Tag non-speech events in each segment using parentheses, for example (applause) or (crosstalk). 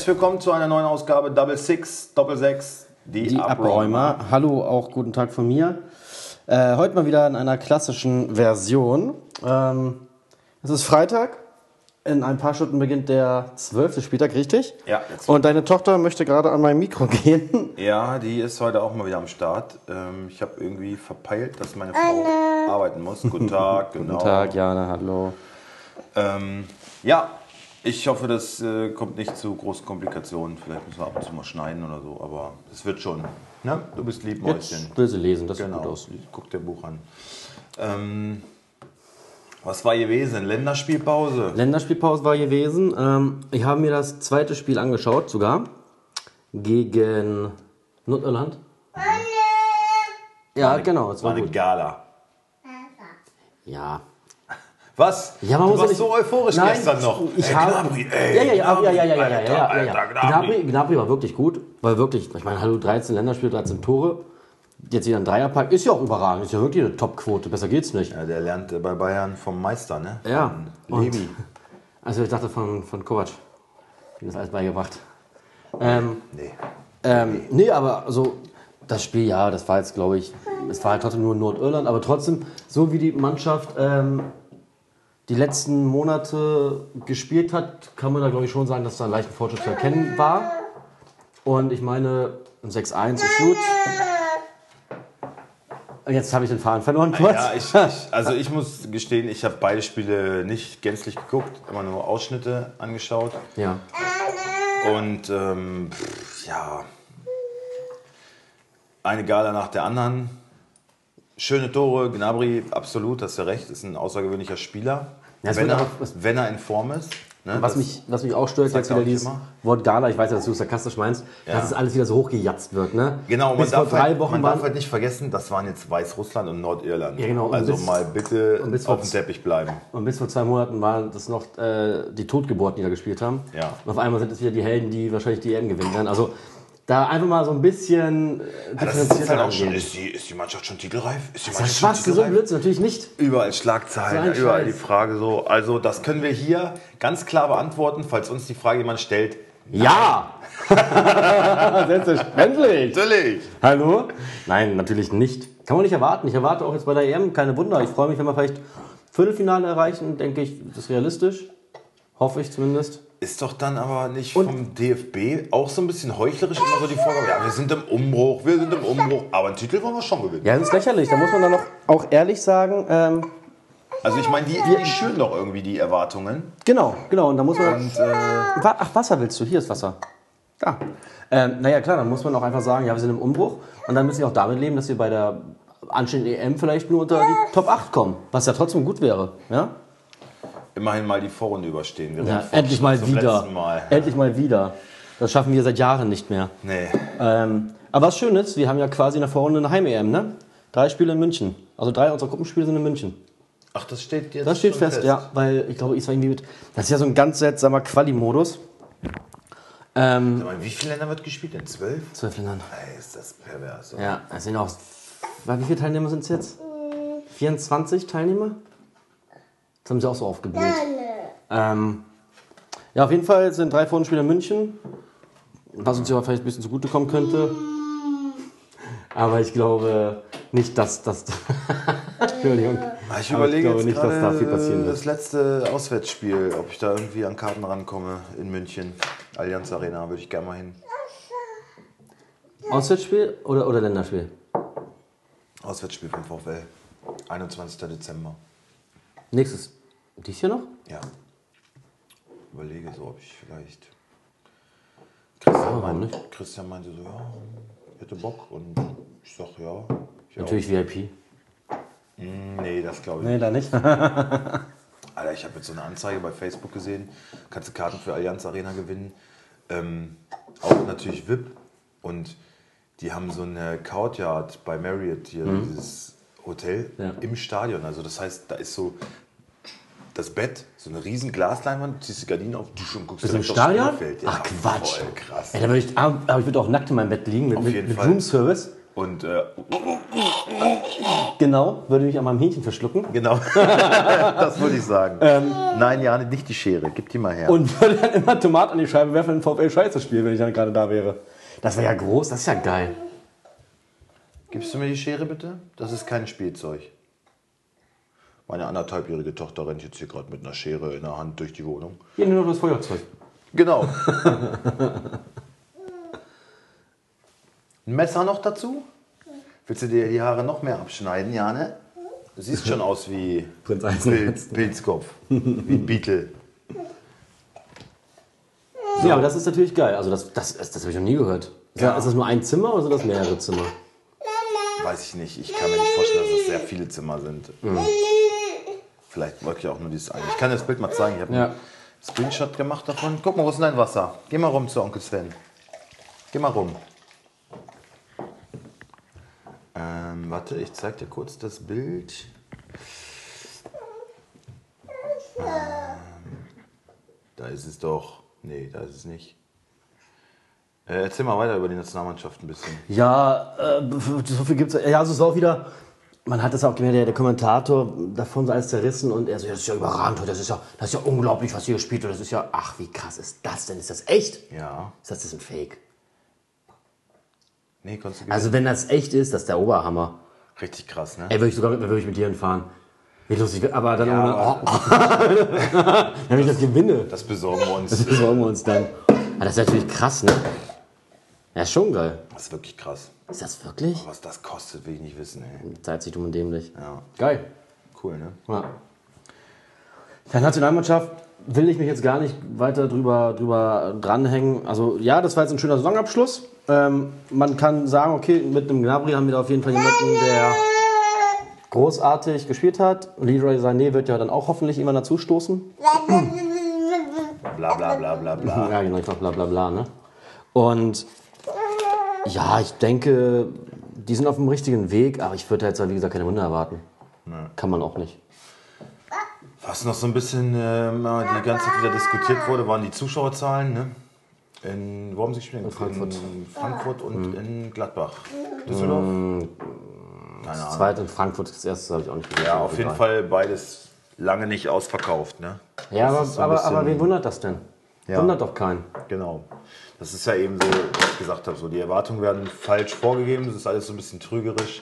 Herzlich willkommen zu einer neuen Ausgabe Double Six, Doppel Sechs, die, Die Abräumer. Abräumer. Hallo, auch guten Tag von mir. Äh, heute mal wieder in einer klassischen Version. Ähm, es ist Freitag. In ein paar Stunden beginnt der zwölfte Spieltag, richtig? Ja, jetzt. Und deine Tochter möchte gerade an mein Mikro (laughs) gehen. Ja, die ist heute auch mal wieder am Start. Ähm, ich habe irgendwie verpeilt, dass meine Frau arbeiten muss. Guten Tag, (laughs) genau. Guten Tag, Jana, hallo. Ähm, ja, ich hoffe, das äh, kommt nicht zu großen Komplikationen. Vielleicht müssen wir ab und zu mal schneiden oder so, aber es wird schon. Ne? Du bist lieb, Mäuschen. Jetzt will sie lesen, das sieht Genau. gut aus. Guck dir Buch an. Ähm, was war gewesen? Länderspielpause? Länderspielpause war gewesen. Ähm, ich habe mir das zweite Spiel angeschaut, sogar. Gegen Nordirland. Ja, genau, es War war eine gut. Gala. Ja, was? Ja, man du muss warst so euphorisch Nein, gestern noch. Ich ey, habe, ja, ja, ja, ja, ja, ja, ja, ja, ja, ja. Gnabry, Gnabry war wirklich gut, weil wirklich, ich meine, hallo, 13 Länderspiele, 13 Tore. Jetzt wieder ein Dreierpack, ist ja auch überragend, ist ja wirklich eine Top-Quote, besser geht's nicht. Ja, der lernt äh, bei Bayern vom Meister, ne? Ja. Levi. (laughs) Also ich dachte von, von Kovac, ihm das alles beigebracht. Ähm, nee. Ähm, nee. nee, aber so das Spiel, ja, das war jetzt, glaube ich, es war halt trotzdem nur Nordirland, aber trotzdem, so wie die Mannschaft ähm, die letzten Monate gespielt hat, kann man da, glaube ich, schon sagen, dass da ein leichter Fortschritt zu erkennen war. Und ich meine, ein 6-1 ist gut. Jetzt habe ich den Faden verloren kurz. Ja, ich, ich, also ich muss gestehen, ich habe beide Spiele nicht gänzlich geguckt, immer nur Ausschnitte angeschaut. ja. Und ähm, ja, eine Gala nach der anderen. Schöne Tore, Gnabry, absolut, hast du recht, ist ein außergewöhnlicher Spieler. Ja, wenn, er, wenn er in Form ist. Ne, Was mich, was mich auch stört, jetzt er wieder dieses immer. Wort Gala, ich weiß ja, dass du es sarkastisch meinst, Ja. dass es alles wieder so hochgejatzt wird. Ne? Genau, man, Bis vor darf, drei halt, Wochen man waren, darf halt nicht vergessen, das waren jetzt Weißrussland und Nordirland. Ja, genau, und Also bis- mal bitte auf dem Teppich bleiben. Und bis vor zwei Monaten waren das noch äh, die Totgeburten, die da gespielt haben. Ja. Und auf einmal sind es wieder die Helden, die wahrscheinlich die EM gewinnen werden. Also da einfach mal so ein bisschen äh, Das ist halt auch schon, ist die, ist die Mannschaft schon titelreif? Ist die Das ist Mannschaft Spaß, so titelreif? Blödsinn, natürlich nicht. Überall Schlagzeilen, So überall Scheiß. die Frage so. Also das können wir hier ganz klar beantworten, falls uns die Frage jemand stellt. Ja! (laughs) Selbstverständlich! Natürlich. Hallo? Nein, natürlich nicht. Kann man nicht erwarten. Ich erwarte auch jetzt bei der EM keine Wunder. Ich freue mich, wenn wir vielleicht Viertelfinale erreichen, denke ich, das ist realistisch. Hoffe ich zumindest. Ist doch dann aber nicht Und- vom DFB auch so ein bisschen heuchlerisch immer so die Vorgabe, ja, wir sind im Umbruch, wir sind im Umbruch, aber einen Titel wollen wir schon gewinnen. Ja, das ist lächerlich. Da muss man dann noch auch ehrlich sagen, ähm, Also ich meine, die, die schüren doch irgendwie die Erwartungen. Genau, genau. Und da muss man. Und, äh, Ach, Wasser willst du? Hier ist Wasser. Da. Ähm, naja, klar, dann muss man auch einfach sagen, ja, wir sind im Umbruch. Und dann müssen wir auch damit leben, dass wir bei der anstehenden EM vielleicht nur unter die Top 8 kommen. Was ja trotzdem gut wäre. Ja? Immerhin mal die Vorrunde überstehen. Wir ja endlich mal wieder. Mal. Endlich mal wieder. Das schaffen wir seit Jahren nicht mehr. Nee. Ähm, aber was schön ist, wir haben ja quasi in der Vorrunde eine Heim-EM, ne? Drei Spiele in München. Also drei unserer Gruppenspiele sind in München. Ach, das steht jetzt Das steht schon fest, ja, weil ich glaube, ich war irgendwie mit. Das ist ja so ein ganz seltsamer Quali-Modus. Ähm, mal, Wie viele Länder wird gespielt denn? Zwölf? zwölf Ländern. Ey, ist das pervers. oder? Ja, es sind auch. Wie viele Teilnehmer sind es jetzt? 24 Teilnehmer? Das haben sie auch so aufgebläht. Ähm, ja, auf jeden Fall sind drei Vorrundenspiele in München, was uns ja vielleicht ein bisschen zugutekommen könnte. Aber ich glaube nicht, dass das. (laughs) Entschuldigung. Ich überlege glaube jetzt nicht, dass da gerade viel passieren wird. das letzte Auswärtsspiel, ob ich da irgendwie an Karten rankomme in München. Allianz Arena würde ich gerne mal hin. Auswärtsspiel oder, oder Länderspiel? Auswärtsspiel vom VfL. 21. Dezember. Nächstes. Dies hier noch? Ja. Überlege so, ob ich vielleicht. Christian, warum meinte, nicht? Christian meinte so, ja, ich hätte Bock. Und ich sag, ja. Ich Natürlich VIP. Auch. Nee, das glaube ich Nee, da nicht. (laughs) (laughs) Alter, ich habe jetzt so eine Anzeige bei Facebook gesehen. Kannst du Karten für Allianz Arena gewinnen. Ähm, auch natürlich VIP. Und die haben so eine Courtyard bei Marriott hier, dieses Hotel Mhm. Ja. im Stadion. Also das heißt, da ist so das Bett, so eine riesen Glasleinwand, ziehst die Gardinen auf du und guckst Bist du im direkt aufs Stadion? Spielfeld. Ja, Ach Quatsch. Voll krass. Ey, da würde ich, aber aber ich würde auch nackt in meinem Bett liegen mit, Auf mit, jeden mit Fall. Roomservice. Und äh, Genau, würde mich an meinem Hähnchen verschlucken. genau, (laughs) das wollte ich sagen. Nein, Jane, nicht die Schere. Gib die mal her. Und würde dann immer Tomaten an die Scheibe werfen und VfL Scheiße spielen, wenn ich dann gerade da wäre. Das wäre ja groß, das ist ja geil. Gibst du mir die Schere bitte? Das ist kein Spielzeug. Meine anderthalbjährige Tochter rennt jetzt hier gerade mit einer Schere in der Hand durch die Wohnung. Hier nur noch das Feuerzeug. Genau. (laughs) Ein Messer noch dazu? Willst du dir die Haare noch mehr abschneiden, Jane? Du siehst schon aus wie (laughs) Prinz Eisenherz. Pilzkopf. Wie ein Beetle. Ja, aber das ist natürlich geil. Also das, das, das, das habe ich noch nie gehört. Ist, Ja. das, ist das nur ein Zimmer oder sind das mehrere Zimmer? Weiß ich nicht. Ich kann mir nicht vorstellen, dass es sehr viele Zimmer sind. Vielleicht wollte ich auch nur dieses eine. Ich kann das Bild mal zeigen. Ich habe Ja. einen Screenshot gemacht davon. Guck mal, wo ist denn dein Wasser? Geh mal rum zu Onkel Sven. Geh mal rum. Ähm, warte, ich zeig dir kurz das Bild. Ähm, da ist es doch. Nee, da ist es nicht. Äh, erzähl mal weiter über die Nationalmannschaft ein bisschen. Ja, äh, so viel gibt's. Ja, also es war auch wieder. Man hat das auch gemerkt, der, der Kommentator davon so alles zerrissen und er so, ja, das ist ja überragend, das ist ja, das ist ja unglaublich, was hier gespielt wird. Das ist ja, ach, wie krass ist das denn? Ist das echt? Ja. Ist das, das ein Fake? Nee, konntest du Also wenn das echt ist, das ist der Oberhammer. Richtig krass, ne? Ey, würde ich sogar mit, würde ich mit dir hinfahren. Wie lustig, aber dann Ja, ohne, oh, (laughs) wenn ich das gewinne, Das besorgen wir uns. das besorgen wir uns dann. Aber das ist natürlich krass, ne? Ja, ist schon geil. Das ist wirklich krass. Ist das wirklich? Was das kostet, will ich nicht wissen, ey. Zeit sich dumm und dämlich. Ja, Geil. cool, ne? Ja. Der Nationalmannschaft will ich mich jetzt gar nicht weiter drüber, drüber dranhängen. Also ja, das war jetzt ein schöner Saisonabschluss. Ähm, man kann sagen, okay, mit dem Gnabry haben wir da auf jeden Fall jemanden, der großartig gespielt hat. Leroy Sané wird ja dann auch hoffentlich irgendwann dazustoßen. Bla bla bla bla bla. Ja, genau, ich bla bla bla, ne? Und ja, ich denke, die sind auf dem richtigen Weg, aber ich würde jetzt, wie gesagt, keine Wunder erwarten. Kann man auch nicht. Was noch so ein bisschen ähm, die ganze Zeit wieder diskutiert wurde, waren die Zuschauerzahlen, ne? In, wo haben sie gespielt? In Frankfurt. In Frankfurt und in Gladbach. Düsseldorf? Keine Das zweite in Frankfurt, das erste habe ich auch nicht gesehen. Ja, auf jeden. Fall beides lange nicht ausverkauft, ne? Ja, Das aber, so aber, aber wen wundert das denn? Ja. Wundert doch keinen. Genau. Das ist ja eben so, was ich gesagt habe, so die Erwartungen werden falsch vorgegeben, das ist alles so ein bisschen trügerisch.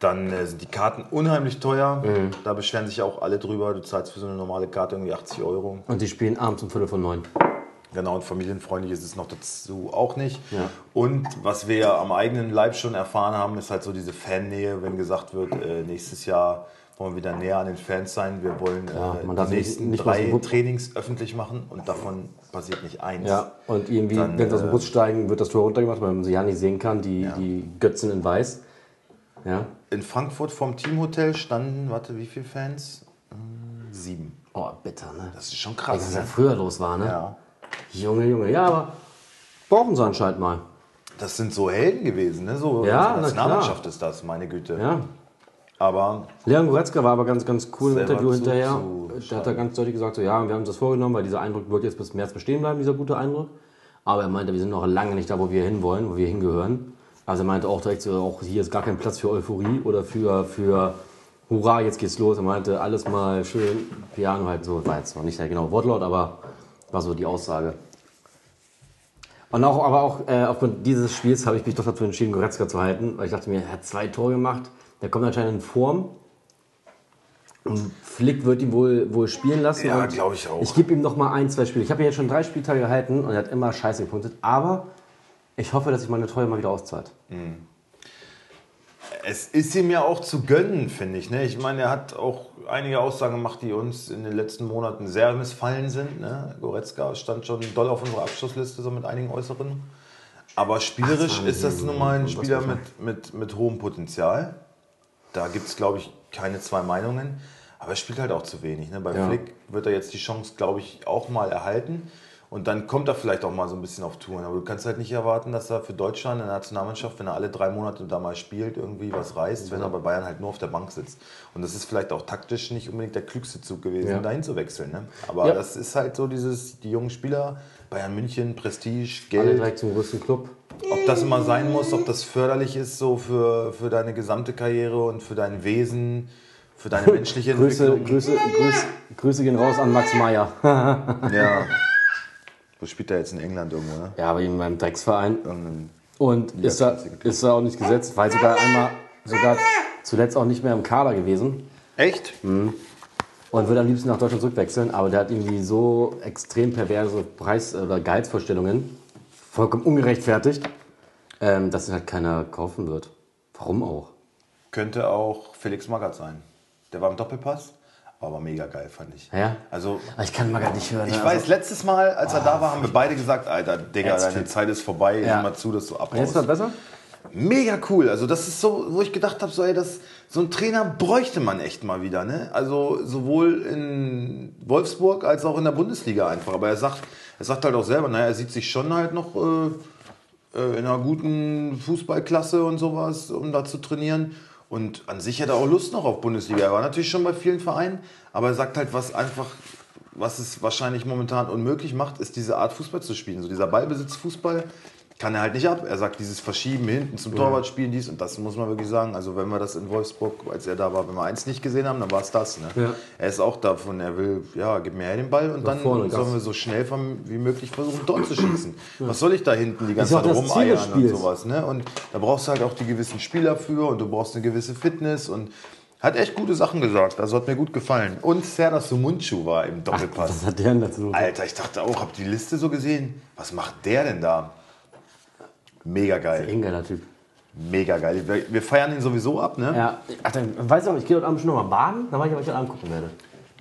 Dann äh, sind die Karten unheimlich teuer. Mhm. Da beschweren sich auch alle drüber. Du zahlst für so eine normale Karte irgendwie 80 Euro. Und die spielen abends um Viertel von neun. Genau, und familienfreundlich ist es noch dazu auch nicht. Ja. Und was wir ja am eigenen Leib schon erfahren haben, ist halt so diese Fannähe, wenn gesagt wird, äh, nächstes Jahr wollen wir wieder näher an den Fans sein. Wir wollen Ja, äh, die nicht- nächsten nicht mal drei Trainings öffentlich machen und davon passiert nicht eins. Ja, und irgendwie, Dann, wenn sie aus dem äh, Bus steigen, wird das Tor runtergemacht, weil man sie ja nicht sehen kann, die, Ja. die Götzen in Weiß. Ja. In Frankfurt vom Teamhotel standen, warte, wie viele Fans? Hm, Sieben. Oh, bitter, ne? Das ist schon krass. Was ja Ne? früher los war, ne? Ja. Junge, Junge. Ja, aber brauchen sie anscheinend mal. Das sind so Helden gewesen, ne? So Ja, Nationalmannschaft ist das, meine Güte. Ja. Aber Leon Goretzka war aber ganz, ganz cool im Interview hinterher. Da hat er ganz deutlich gesagt, so, ja, wir haben uns das vorgenommen, weil dieser Eindruck wird jetzt bis März bestehen bleiben, dieser gute Eindruck. Aber er meinte, wir sind noch lange nicht da, wo wir hinwollen, wo wir hingehören. Also er meinte auch direkt so, auch hier ist gar kein Platz für Euphorie oder für, für Hurra, jetzt geht's los. Er meinte, alles mal schön Piano halt so. War jetzt noch nicht der genaue Wortlaut, aber war so die Aussage. Und auch, aber auch äh, aufgrund dieses Spiels habe ich mich doch dazu entschieden, Goretzka zu halten, weil ich dachte mir, er hat zwei Tore gemacht, der kommt anscheinend in Form. Und Flick wird ihn wohl, wohl spielen lassen. Ja, und glaub ich auch. Ich gebe ihm noch mal ein, zwei Spiele. Ich habe ihn jetzt schon drei Spieltage gehalten und er hat immer scheiße gepunktet. Aber ich hoffe, dass sich meine Treue mal wieder auszahlt. es ist ihm ja auch zu gönnen, finde ich. Ne? Ich meine, er hat auch einige Aussagen gemacht, die uns in den letzten Monaten sehr missfallen sind. Ne? Goretzka stand schon doll auf unserer Abschlussliste, so mit einigen Äußeren. Aber spielerisch Ach, ist das nun mal ein Spieler mit, mit, mit hohem Potenzial. Da gibt es, glaube ich, keine zwei Meinungen. Aber er spielt halt auch zu wenig. Ne? Bei Ja. Flick wird er jetzt die Chance, glaube ich, auch mal erhalten. Und dann kommt er vielleicht auch mal so ein bisschen auf Touren. Aber du kannst halt nicht erwarten, dass er für Deutschland in der Nationalmannschaft, wenn er alle drei Monate da mal spielt, irgendwie was reißt, wenn er bei Bayern halt nur auf der Bank sitzt. Und das ist vielleicht auch taktisch nicht unbedingt der klügste Zug gewesen, Ja. dahin zu wechseln. Ne? Aber Ja. das ist halt so dieses, die jungen Spieler, Bayern München, Prestige, Alle Geld. direkt zum größten Club. Ob das immer sein muss, ob das förderlich ist so für, für deine gesamte Karriere und für dein Wesen, für deine (laughs) menschliche Grüße, Entwicklung. Grüße, Grüße, Grüße gehen raus an Max Meyer. (laughs) Ja. (laughs) Wo spielt er jetzt in England irgendwo, ne? ja, aber in meinem Drecksverein. Irgendein- Und ist da, ist da auch nicht gesetzt, weil sogar einmal, sogar zuletzt auch nicht mehr im Kader gewesen. Echt? Und würde am liebsten nach Deutschland zurückwechseln, aber der hat irgendwie so extrem perverse Preis- oder Gehaltsvorstellungen, vollkommen ungerechtfertigt, ähm, dass ihn halt keiner kaufen wird. Warum auch? Könnte auch Felix Magath sein. Der war im Doppelpass, aber mega geil, fand ich. Ja? Also, Aber ich kann mal gar nicht hören. ich ne? weiß, letztes Mal, als er da war, haben wir beide gesagt, Alter, Digga, deine. Zeit ist vorbei, Ja. sieh mal zu, dass du Also, jetzt abhaust. war besser? Mega cool. Also das ist so, wo ich gedacht habe, so, ey, das, so ein Trainer bräuchte man echt mal wieder. Ne? Also sowohl in Wolfsburg als auch in der Bundesliga einfach. Aber er sagt, er sagt halt auch selber, naja, er sieht sich schon halt noch äh, äh, in einer guten Fußballklasse und sowas, um da zu trainieren. Und an sich hätte er auch Lust noch auf Bundesliga. Er war natürlich schon bei vielen Vereinen, aber er sagt halt, was einfach, was es wahrscheinlich momentan unmöglich macht, ist diese Art Fußball zu spielen. So dieser Ballbesitzfußball kann er halt nicht ab. Er sagt, dieses Verschieben hinten zum Torwart spielen, dies und das muss man wirklich sagen. Also wenn wir das in Wolfsburg, als er da war, wenn wir eins nicht gesehen haben, dann war es das. Ne? Ja. Er ist auch davon, er will, ja, gib mir her den Ball und dann vorne, sollen wir so schnell wie möglich versuchen, dort zu schießen. Was soll ich da hinten die ganze ja Zeit rumeiern und sowas. Ne? Und da brauchst du halt auch die gewissen Spieler für und du brauchst eine gewisse Fitness und hat echt gute Sachen gesagt. Also hat mir gut gefallen. Und Serdar Sumunchu war im Doppelpass. Was hat der denn dazu? Alter, ich dachte auch, hab die Liste so gesehen. Was macht der denn da? Mega geil. Ein geiler Typ. Mega geil. Wir, wir feiern ihn sowieso ab, ne? Ja, ach, dann, weißt du, ich gehe heute Abend schon noch mal baden, dann weiß ich, was ich heute Abend gucken werde.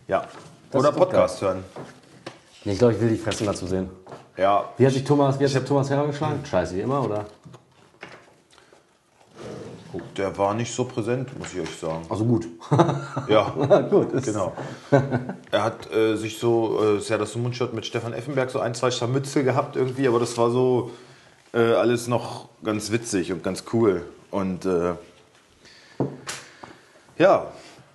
Ja. Das Oder ist Podcast hören. Nee, ich glaube, ich will die Fressen dazu sehen. Ja. Wie hat sich Thomas, wie hat sich Thomas hergeschlagen? Scheiße, wie immer, oder? Der war nicht so präsent, muss ich euch sagen. Also gut. (laughs) Ja, (laughs) gut. Ist, genau. Er hat äh, sich so, äh, Serdar Sumuncu hat mit Stefan Effenberg so ein, zwei Scharmützel gehabt irgendwie, aber das war so äh, alles noch ganz witzig und ganz cool. Und äh, ja,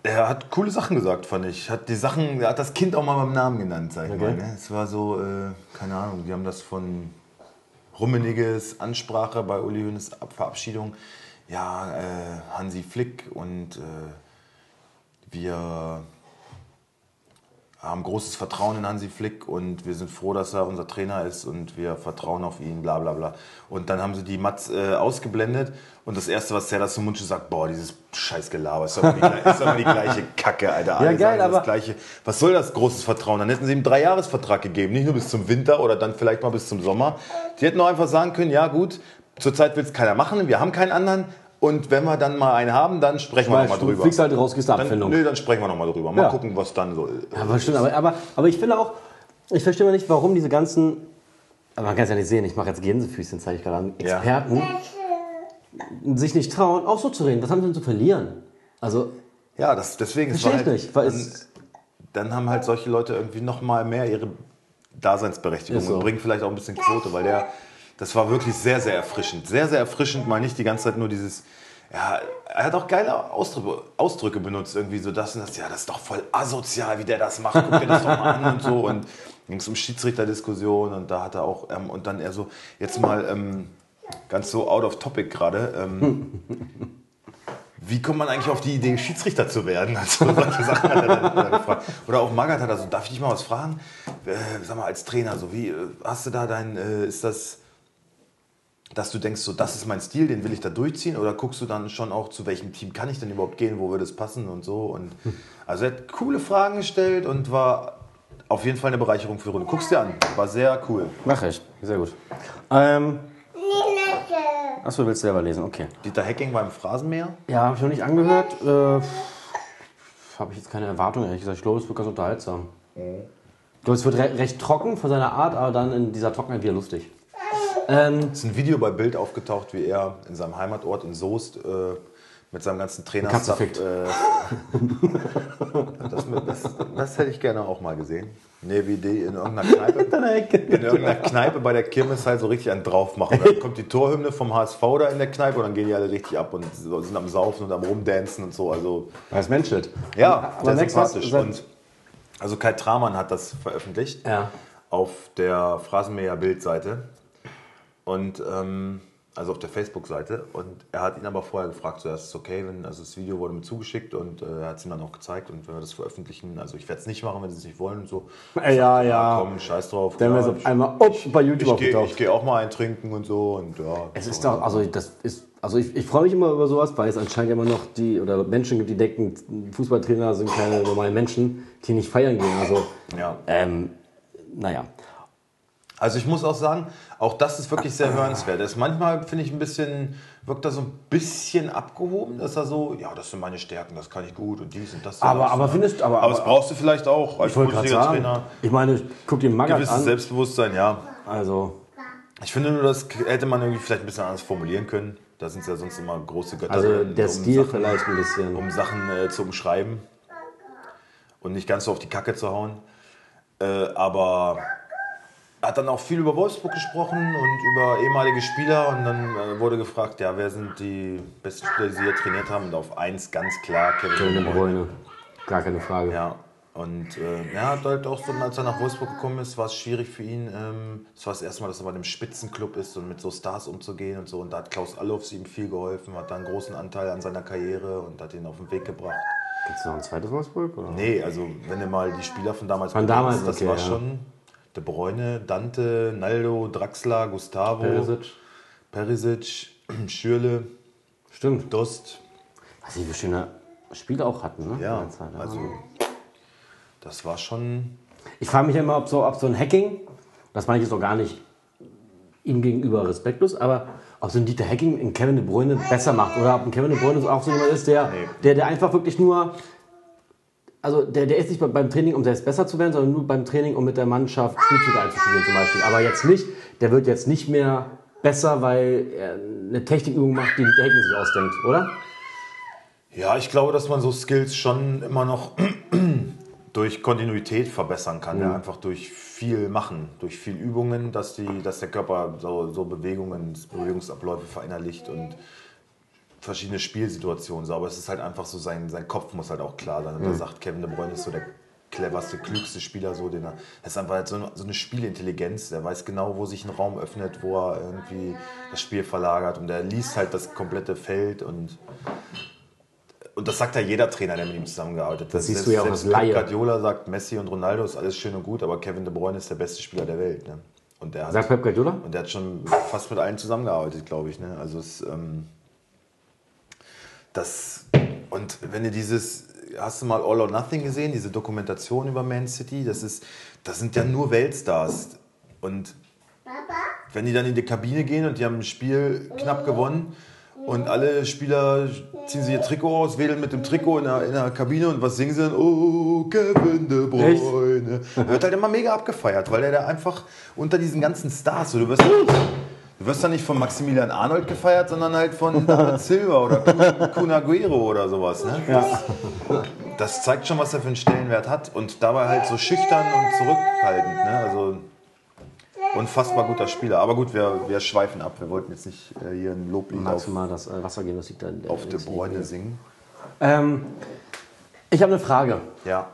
er hat coole Sachen gesagt, fand ich. Hat die Sachen, er hat das Kind auch mal beim Namen genannt, sag ich Okay. mal. Ne? Es war so, äh, keine Ahnung, die haben das von Rummeniges Ansprache bei Uli Hoeneß Ab- Verabschiedung. Ja, äh, Hansi Flick und äh, wir haben großes Vertrauen in Hansi Flick und wir sind froh, dass er unser Trainer ist und wir vertrauen auf ihn, bla bla bla. Und dann haben sie die Mats äh, ausgeblendet und das Erste, was Serdar Sumuncu sagt, boah, dieses scheiß Gelaber, ist doch immer die, gleiche- ist doch immer die gleiche Kacke, Alter. Alle geil, aber- das Gleiche. Was soll das großes Vertrauen? Dann hätten sie ihm einen Dreijahresvertrag gegeben, nicht nur bis zum Winter oder dann vielleicht mal bis zum Sommer. Die hätten auch einfach sagen können, ja gut, zurzeit will es keiner machen, wir haben keinen anderen und wenn wir dann mal einen haben, dann sprechen wir Weißt nochmal du, drüber. fliegst halt raus, gehst Dann, Abfindung. nö, dann sprechen wir nochmal drüber. Mal Ja. gucken, was dann so ist. Aber stimmt, aber, aber, aber ich finde auch, ich verstehe mal nicht, warum diese ganzen, aber man kann es ja nicht sehen, ich mache jetzt Gänsefüßchen, zeige ich gerade an, Ja. Experten sich nicht trauen, auch so zu reden. Was haben sie denn zu verlieren? Also, Ja, das, deswegen ich halt, nicht, weil dann, es- dann haben halt solche Leute irgendwie noch mal mehr ihre Daseinsberechtigung Ist so. und bringen vielleicht auch ein bisschen Quote, weil der, das war wirklich sehr, sehr erfrischend. Sehr, sehr erfrischend, mal nicht die ganze Zeit nur dieses, ja, er hat auch geile Ausdrücke, Ausdrücke benutzt, irgendwie so das und das, ja, das ist doch voll asozial, wie der das macht, guck dir das doch mal an und so und ging es um Schiedsrichterdiskussion und da hat er auch, ähm, und dann er so, jetzt mal ähm, ganz so out of topic gerade, ähm, (laughs) wie kommt man eigentlich auf die Idee, Schiedsrichter zu werden? Also solche Sachen hat er dann dann gefragt. Oder auch Magath hat er so, darf ich dich mal was fragen? Äh, sag mal, als Trainer, so wie, äh, hast du da dein, äh, ist das, dass du denkst, so, das ist mein Stil, den will ich da durchziehen? Oder guckst du dann schon auch, zu welchem Team kann ich denn überhaupt gehen, wo würde es passen und so? Und, also er hat coole Fragen gestellt und war auf jeden Fall eine Bereicherung für die Runde. Guck's dir an, war sehr cool. mache ich. Sehr gut. Ähm, achso, willst du selber lesen? Okay. Dieter Hecking war im Phrasenmäher. Ja, habe ich noch nicht angehört. Äh, habe ich jetzt keine Erwartung, ehrlich gesagt. Ich glaube, es wird ganz unterhaltsam. Ich glaube, es wird re recht trocken von seiner Art, aber dann in dieser Trockenheit wieder lustig. Ähm, Es ist ein Video bei Bild aufgetaucht, wie er in seinem Heimatort in Soest äh, mit seinem ganzen Trainer. Äh, (laughs) das, das, das hätte ich gerne auch mal gesehen. Nee, wie die in irgendeiner Kneipe. (laughs) In irgendeiner Kneipe bei der Kirmes halt so richtig einen drauf machen. Dann kommt die Torhymne vom HSV da in der Kneipe und dann gehen die alle richtig ab und sind am Saufen und am Rumdancen und so. Also als Menschelt. ja, aber sehr sympathisch. Und, also Kai Tramann hat das veröffentlicht Ja. auf der Phrasenmäher Bildseite. Und ähm, also auf der Facebook-Seite. Und er hat ihn aber vorher gefragt, so, ist es okay, wenn, also das Video wurde mir zugeschickt und äh, er hat es ihm dann auch gezeigt und wenn wir das veröffentlichen, also ich werde es nicht machen, wenn sie es nicht wollen und so. Äh, ja, ja. Komm, scheiß drauf. Dann wäre es auf einmal op, bei YouTube Ich gehe aufgetaucht. geh auch mal eintrinken und so und ja. Es ist doch, also das ist, also ich, ich freue mich immer über sowas, weil es anscheinend immer noch die, oder Menschen gibt, die denken, Fußballtrainer sind keine normalen Menschen, die nicht feiern gehen. Also, Ja. ähm, naja. Also ich muss auch sagen, auch das ist wirklich sehr hörenswert. Das manchmal, finde ich, ein bisschen, wirkt er so ein bisschen abgehoben, dass er so, ja, das sind meine Stärken, das kann ich gut und dies und das. Aber- das, aber ne? findest- aber- aber, das aber- brauchst du vielleicht auch als Bundesliga-Trainer. ich meine, guck dir Magath Gewisses an. Selbstbewusstsein, ja. Also, Ich finde nur, das hätte man irgendwie vielleicht ein bisschen anders formulieren können. Da sind es ja sonst immer große Götter. also der um Stil Sachen, vielleicht ein bisschen. Um Sachen äh, zu umschreiben und nicht ganz so auf die Kacke zu hauen. Äh, aber er hat dann auch viel über Wolfsburg gesprochen und über ehemalige Spieler und dann äh, wurde gefragt, ja, wer sind die besten Spieler, die sie hier trainiert haben und auf eins ganz klar Kevin Kevin De Bruyne. Gar keine Frage. Ja, und äh, er hat halt auch so, als er nach Wolfsburg gekommen ist, war es schwierig für ihn. Ähm, es war das erste Mal, dass er bei einem Spitzenclub ist und mit so Stars umzugehen und so. Und da hat Klaus Allofs ihm viel geholfen, hat da einen großen Anteil an seiner Karriere und hat ihn auf den Weg gebracht. Gibt es noch ein zweites Wolfsburg? Oder? Nee, also wenn du mal die Spieler von damals Von damals, das okay, war ja. schon De Bruyne, Dante, Naldo, Draxler, Gustavo, Perisic. Perisic, (clears throat) Schürle, Stimmt. Dost. Was sie für schöne Spiele auch hatten, ne? Ja, Zeit, also das war schon Ich frage mich immer, ob so, ob so ein Hacking, das meine ich jetzt auch gar nicht ihm gegenüber respektlos, aber ob so ein Dieter Hacking in Kevin De Bruyne besser macht oder ob ein Kevin De Bruyne auch so jemand ist, der, der, der einfach wirklich nur, also der, der ist nicht beim Training, um selbst besser zu werden, sondern nur beim Training, um mit der Mannschaft Spielzüge einzustudieren zum Beispiel. Aber jetzt nicht, der wird jetzt nicht mehr besser, weil er eine Technikübung macht, die Dieter Hacking sich ausdenkt, oder? Ja, ich glaube, dass man so Skills schon immer noch (clears throat) durch Kontinuität verbessern kann. Ja. Einfach durch viel Machen, durch viel Übungen, dass, die, dass der Körper so, so Bewegungen, Bewegungsabläufe verinnerlicht und verschiedene Spielsituationen. So. Aber es ist halt einfach so, sein, sein Kopf muss halt auch klar sein. Und da sagt Kevin De Bruyne ist so der cleverste, klügste Spieler, so, den er, das ist einfach halt so, eine, so eine Spielintelligenz. Der weiß genau, wo sich ein Raum öffnet, wo er irgendwie das Spiel verlagert und der liest halt das komplette Feld und und das sagt ja jeder Trainer, der mit ihm zusammengearbeitet hat. Das siehst Selbst- du ja auch als Laie. Pep Guardiola sagt, Messi und Ronaldo ist alles schön und gut, aber Kevin De Bruyne ist der beste Spieler der Welt. Ne? Und, der hat, Sagt Pep Guardiola? und der hat schon fast mit allen zusammengearbeitet, glaube ich. Ne? Also es, ähm, das und wenn du dieses, hast du mal All or Nothing gesehen, diese Dokumentation über Man City? Das ist, das sind ja nur Weltstars und wenn die dann in die Kabine gehen und die haben ein Spiel knapp gewonnen und alle Spieler ziehen sich ihr Trikot aus, wedeln mit dem Trikot in der, in der Kabine und was singen sie dann? Oh, Kevin De Bruyne. Der wird halt immer mega abgefeiert, weil der da einfach unter diesen ganzen Stars, so, du wirst, du wirst dann nicht von Maximilian Arnold gefeiert, sondern halt von David (laughs) Silva oder Kun Kun Aguero oder sowas. Ne? Ja. Das zeigt schon, was er für einen Stellenwert hat und dabei halt so schüchtern und zurückhaltend. Ne? Also unfassbar guter Spieler. Aber gut, wir, wir schweifen ab. Wir wollten jetzt nicht äh, hier ein Loblied Magst auf, du mal das äh, Wasser geben, das liegt da der auf De Bruyne singen. Ähm, ich habe eine Frage. Ja.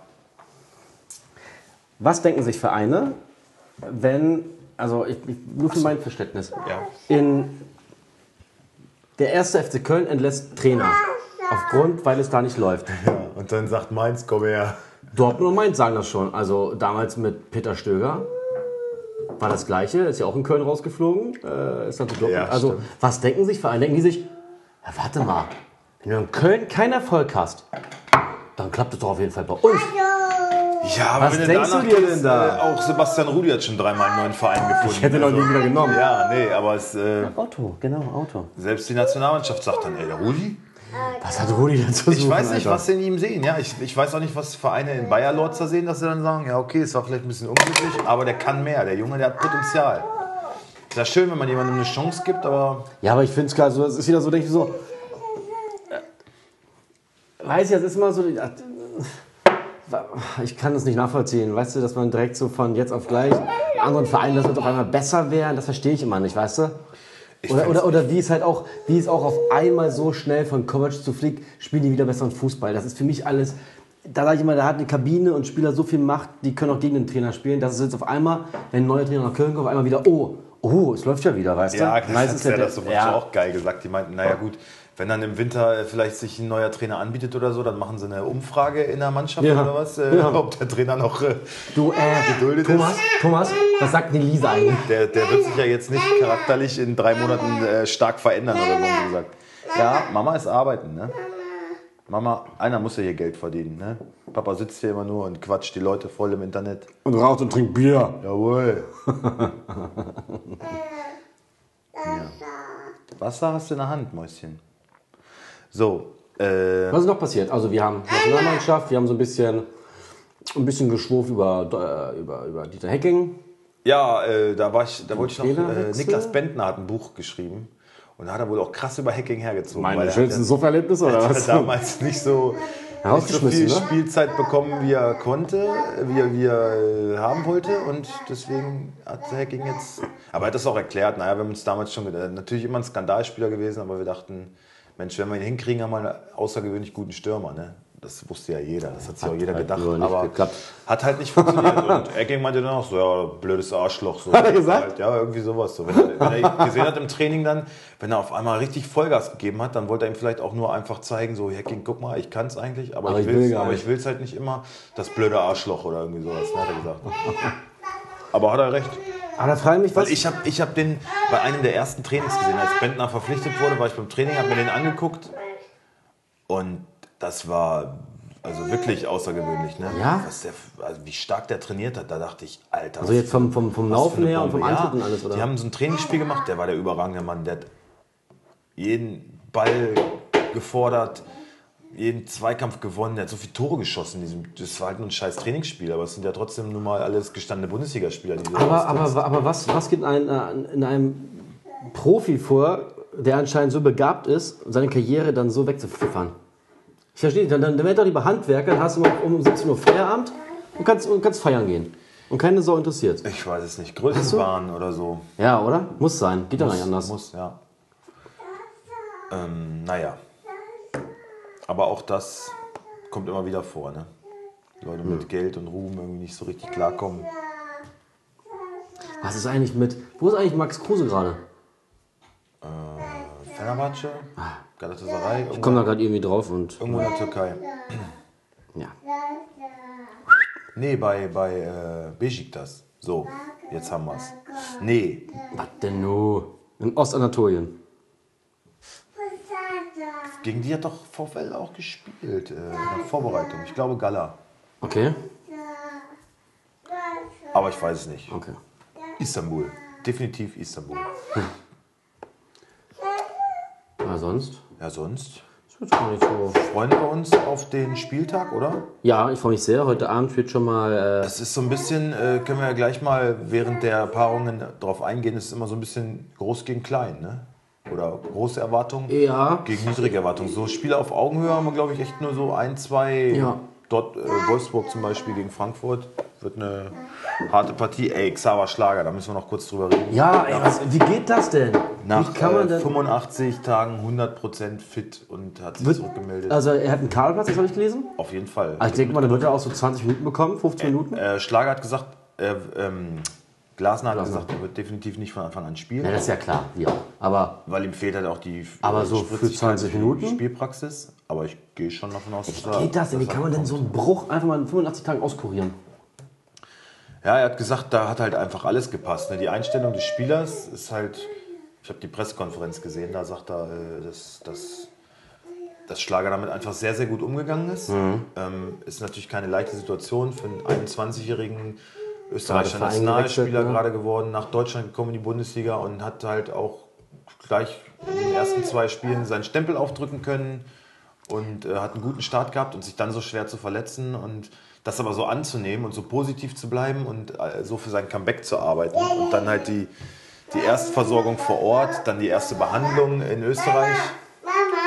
Was denken sich Vereine, wenn, also ich, ich, nur für mein Verständnis, Ja. in der erste FC Köln entlässt Trainer aufgrund, weil es da nicht läuft. ja. Und dann sagt Mainz, komm her. Dortmund und Mainz sagen das schon. Also damals mit Peter Stöger war das Gleiche. Ist ja auch in Köln rausgeflogen. Äh, ist dann zu Dortmund. Ja, also stimmt. was denken sich Vereine? Denken die sich, ja, warte mal, wenn du in Köln keinen Erfolg hast, dann klappt es doch auf jeden Fall bei uns. Ja, aber Was wenn du denkst du dir denn da? Äh, auch Sebastian Rudi hat schon dreimal einen neuen Verein gefunden. Ich hätte noch nie wieder genommen. Ja, nee, aber es, äh, Auto, genau, Auto. selbst die Nationalmannschaft sagt dann, ey, der Rudi? Was hat Rudi dazu zu Ich suchen, weiß nicht, Alter? was sie in ihm sehen. Ja, ich, ich weiß auch nicht, was Vereine in Bayer Lorzer sehen, dass sie dann sagen, ja, okay, es war vielleicht ein bisschen unglücklich, aber der kann mehr. Der Junge, der hat Potenzial. Ist ja schön, wenn man jemandem eine Chance gibt, aber Ja, aber ich finde es klar, so, es ist wieder so, denke ich so. äh, Weiß ich, das ist immer so. Ich kann das nicht nachvollziehen. Weißt du, dass man direkt so von jetzt auf gleich anderen Vereinen, das wird auf einmal besser werden, das verstehe ich immer nicht, weißt du? Oder, oder, oder wie es halt auch, wie es auch auf einmal so schnell von Kovac zu Flick spielen die wieder besseren Fußball. Das ist für mich alles. Da sage ich immer, da hat eine Kabine und Spieler so viel Macht, die können auch gegen den Trainer spielen. Das ist jetzt auf einmal, wenn ein neuer Trainer nach Köln kommt, auf einmal wieder, oh, Oh, es läuft ja wieder, weißt du? Ja, das Meistens hat ja das so ja. auch geil gesagt. Die meinten, naja gut, wenn dann im Winter äh, vielleicht sich ein neuer Trainer anbietet oder so, dann machen sie eine Umfrage in der Mannschaft Ja. oder was, äh, Ja. ob der Trainer noch, äh, Du, äh, Geduldet Thomas, ist. Thomas, was sagt die Lisa eigentlich? der, der wird sich ja jetzt nicht charakterlich in drei Monaten äh, stark verändern oder so, gesagt. Ja, Mama ist arbeiten, ne? Mama, einer muss ja hier Geld verdienen, ne? Papa sitzt hier immer nur und quatscht die Leute voll im Internet. Und raucht und trinkt Bier. Jawohl. (laughs) ja. Wasser hast du in der Hand, Mäuschen. So, äh, Was ist noch passiert? Also wir haben Nationalmannschaft, wir haben so ein bisschen, ein bisschen geschwurft über, äh, über, über Dieter Hecking. ja, äh, da, war ich, da wollte ich noch. Äh? Niklas Bentner hat ein Buch geschrieben und da hat er wohl auch krass über Hacking hergezogen. Meine schönsten hat, Suff-Erlebnisse oder ja- (laughs) hat was? er damals nicht so, nicht so viel ne? Spielzeit bekommen, wie er konnte, wie er, wie er äh, haben wollte und deswegen hat Hacking jetzt. Aber er hat das auch erklärt. Naja, wir haben uns damals schon gedacht, natürlich immer ein Skandalspieler gewesen, aber wir dachten, Mensch, wenn wir ihn hinkriegen, haben wir einen außergewöhnlich guten Stürmer. Ne? Das wusste ja jeder, das hat sich auch jeder halt gedacht. aber geklappt. hat halt nicht funktioniert. Und Ecking meinte dann auch so, ja, blödes Arschloch. So. (laughs) Hat er gesagt? Halt, ja, irgendwie sowas. So. Wenn, er, wenn er gesehen hat im Training dann, wenn er auf einmal richtig Vollgas gegeben hat, dann wollte er ihm vielleicht auch nur einfach zeigen, so, Hacking, guck mal, ich kann es eigentlich, aber, Aber ich ich will aber ich will es halt nicht immer. Das blöde Arschloch oder irgendwie sowas, ne, hat er gesagt. Aber hat er recht. Aber da frage ich mich, was... Weil ich habe ich hab den bei einem der ersten Trainings gesehen. Als Bentner verpflichtet wurde, war ich beim Training, habe mir den angeguckt. Und das war also wirklich außergewöhnlich. Ne? Ja? Was der, also wie stark der trainiert hat, da dachte ich, Alter. also jetzt vom, vom, vom Laufen her und vom. Antritt und alles, oder? Die haben so ein Trainingsspiel gemacht, der war der überragende Mann. Der hat jeden Ball gefordert, jeden Zweikampf gewonnen, der hat so viele Tore geschossen. in Diesem, das war halt nur ein scheiß Trainingsspiel, aber es sind ja trotzdem nun mal alles gestandene Bundesligaspieler. Die aber, aber, aber was, was geht in, ein, in einem Profi vor, der anscheinend so begabt ist, seine Karriere dann so wegzupfeffern? Ich verstehe nicht. Dann, dann, dann werd doch lieber Handwerker, dann hast du mal um 17 Uhr Feierabend und kannst, und kannst feiern gehen. Und keine Sau interessiert. Ich weiß es nicht. Größenwahn oder so. Ja, oder? Muss sein. Geht doch nicht anders. Muss, ja. Ähm, naja. Aber auch das kommt immer wieder vor, ne? Leute mit Geld und Ruhm irgendwie nicht so richtig klarkommen. Was ist eigentlich mit. Wo ist eigentlich Max Kruse gerade? Äh, Fenerbahce, Galatasaray, Ich komme da gerade irgendwie drauf und. irgendwo in der Türkei. Ja. Nee, bei, bei äh, Besiktas. So, jetzt haben wir's. Nee, Was denn nur? In Ostanatolien. Gegen die hat doch VfL auch gespielt. Äh, in der Vorbereitung. Ich glaube Gala. Okay. Aber ich weiß es nicht. Okay. Istanbul. Definitiv Istanbul. Na sonst? Ja, sonst Das wird gar nicht so. freuen wir uns auf den Spieltag, oder? Ja, ich freue mich sehr. Heute Abend wird schon mal. Äh, Es ist so ein bisschen, äh, können wir ja gleich mal während der Paarungen darauf eingehen, es ist immer so ein bisschen groß gegen klein, ne? Oder große Erwartungen Äh, ja. gegen niedrige Erwartungen. So Spiele auf Augenhöhe haben wir, glaube ich, echt nur so ein, zwei. Ja. Dort äh, Wolfsburg zum Beispiel gegen Frankfurt wird eine harte Partie. Ey, Xaver Schlager, da müssen wir noch kurz drüber reden. Ja, ey, was, wie geht das denn? Nach äh, denn. 85 Tagen 100% fit und hat sich Wird- zurückgemeldet. Also, er hat einen Kaderplatz, das habe ich gelesen. auf jeden Fall. Also, ich denke mal, der wird ja auch so 20 Minuten bekommen, 15 Minuten. Äh, Schlager hat gesagt, äh, ähm, Glasner hat gesagt, er wird definitiv nicht von Anfang an spielen, Ja, das ist ja klar. Ja. Aber weil ihm fehlt halt auch die Aber so für Spritzigkeit 20 die Minuten? Spielpraxis. Aber ich gehe schon davon aus, dass er- geht das denn? Wie kann man denn so einen Bruch einfach mal in 85 Tagen auskurieren? Ja, er hat gesagt, da hat halt einfach alles gepasst. Ne? Die Einstellung des Spielers ist halt. Ich habe die Pressekonferenz gesehen, da sagt er, äh, dass, dass, dass Schlager damit einfach sehr, sehr gut umgegangen ist. Mhm. Ähm, ist natürlich keine leichte Situation für einen 21-jährigen österreichischer Nationalspieler ne? gerade geworden, nach Deutschland gekommen in die Bundesliga und hat halt auch gleich in den ersten zwei Spielen seinen Stempel aufdrücken können und äh, hat einen guten Start gehabt und sich dann so schwer zu verletzen und das aber so anzunehmen und so positiv zu bleiben und äh, so für sein Comeback zu arbeiten und dann halt die, die Erstversorgung vor Ort, dann die erste Behandlung in Österreich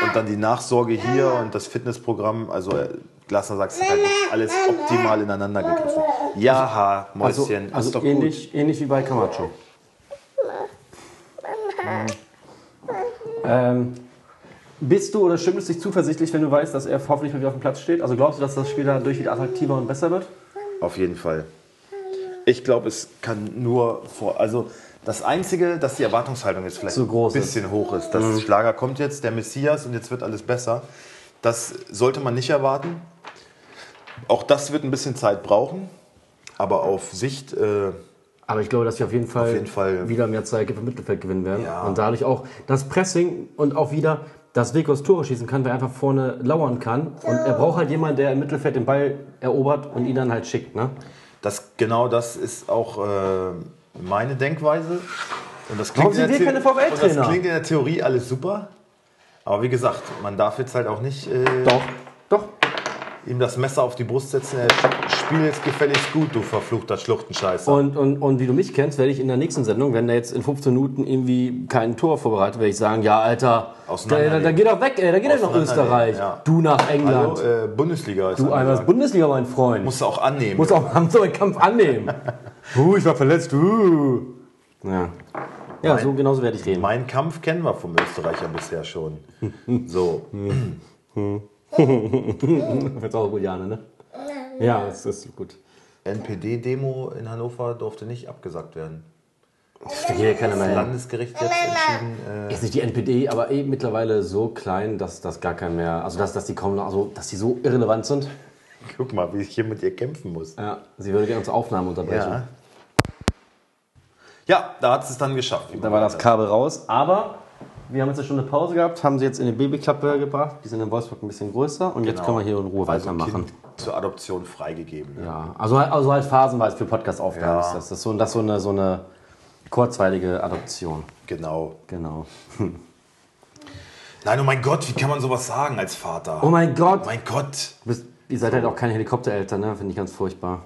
und dann die Nachsorge hier und das Fitnessprogramm, also Glasner sagt, es hat halt alles optimal ineinander gegriffen. Ja, ha, Also, Mäuschen, ist also doch ähnlich, ähnlich wie bei Camacho. Ähm, bist du oder stimmst dich zuversichtlich, wenn du weißt, dass er hoffentlich mal wieder auf dem Platz steht? Also glaubst du, dass das Spiel dadurch wieder attraktiver und besser wird? Auf jeden Fall. Ich glaube, es kann nur vor. Also, Das Einzige, dass die Erwartungshaltung jetzt vielleicht groß ein bisschen hoch ist. Das Mhm. Schlager kommt jetzt, der Messias und jetzt wird alles besser. Das sollte man nicht erwarten. Auch das wird ein bisschen Zeit brauchen. Aber auf Sicht, äh, Aber ich glaube, dass wir auf jeden Fall, jeden Fall. wieder mehr Zeit im Mittelfeld gewinnen werden. Ja. Und dadurch auch das Pressing und auch wieder, dass Vikos Tore schießen kann, weil er einfach vorne lauern kann. Und er braucht halt jemanden, der im Mittelfeld den Ball erobert und ihn dann halt schickt. Ne? das, genau das ist auch äh, meine Denkweise. Und das klingt, in der keine und das klingt in der Theorie alles super. Aber wie gesagt, man darf jetzt halt auch nicht äh, Doch, doch. Ihm das Messer auf die Brust setzen. Er spielt jetzt gefälligst gut, du verfluchter Schluchtenscheißer. Und, und, und wie du mich kennst, werde ich in der nächsten Sendung, wenn der jetzt in 15 Minuten irgendwie kein Tor vorbereitet, werde ich sagen, ja, Alter, da, da, da geht er weg, ey, da geht er nach Österreich. ja. Du nach England. Hallo, äh, Bundesliga ist du einmal das Bundesliga, mein Freund. Musst du auch annehmen. Muss auch haben so einen Kampf annehmen. (laughs) uh, ich war verletzt. Uh. Ja, ja so genauso werde ich reden. Mein Kampf kennen wir vom Österreicher bisher schon. (laughs) So, Jetzt auch gut, Jane, ne? Ja, das ist gut. NPD-Demo in Hannover durfte nicht abgesagt werden. Da geht ja keiner mehr hin. Landesgericht jetzt entschieden. Äh, Ist nicht die NPD, aber eh mittlerweile so klein, dass das gar kein mehr, also dass, dass die kaum noch, also dass die so irrelevant sind. guck mal, wie ich hier mit ihr kämpfen muss. Ja, sie würde gerne unsere Aufnahmen unterbrechen. Ja. Ja, da hat es dann geschafft. Da war das Kabel raus, aber wir haben jetzt eine Stunde Pause gehabt, haben sie jetzt in die Babyklappe gebracht. Die sind in Wolfsburg ein bisschen größer und jetzt Genau. können wir hier in Ruhe also weitermachen. Kind zur Adoption freigegeben. Ja, also, halt- also halt phasenweise für Podcast-Aufnahmen Ja. ist das. Das ist so, das ist so eine, so eine kurzweilige Adoption. Genau. Genau. (laughs) Nein, oh mein Gott, wie kann man sowas sagen als Vater? Oh mein Gott! mein Gott. Bist, ihr seid halt auch keine Helikoptereltern, ne? Finde ich ganz furchtbar.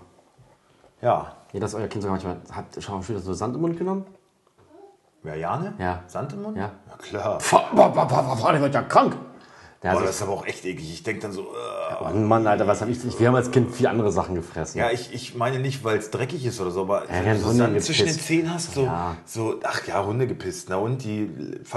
Ja. Ja, dass euer Kind sogar manchmal. Habt ihr schon wieder so Sand im Mund genommen? Wer, Jane? Ja. Sand im Mund? Ja. Ja, klar. Boah, boah, der wird ja krank! Der Boah, das ist aber auch echt eklig. Ich denke dann so, äh, oh Mann, Alter, was hab ich. ich wir haben als Kind viel andere Sachen gefressen. Ja, ich, ich meine nicht, weil es dreckig ist oder so, aber Ja, wenn so Sand zwischen den. Zähnen hast, so, Ja. so, ach ja, Hunde gepisst, na und, die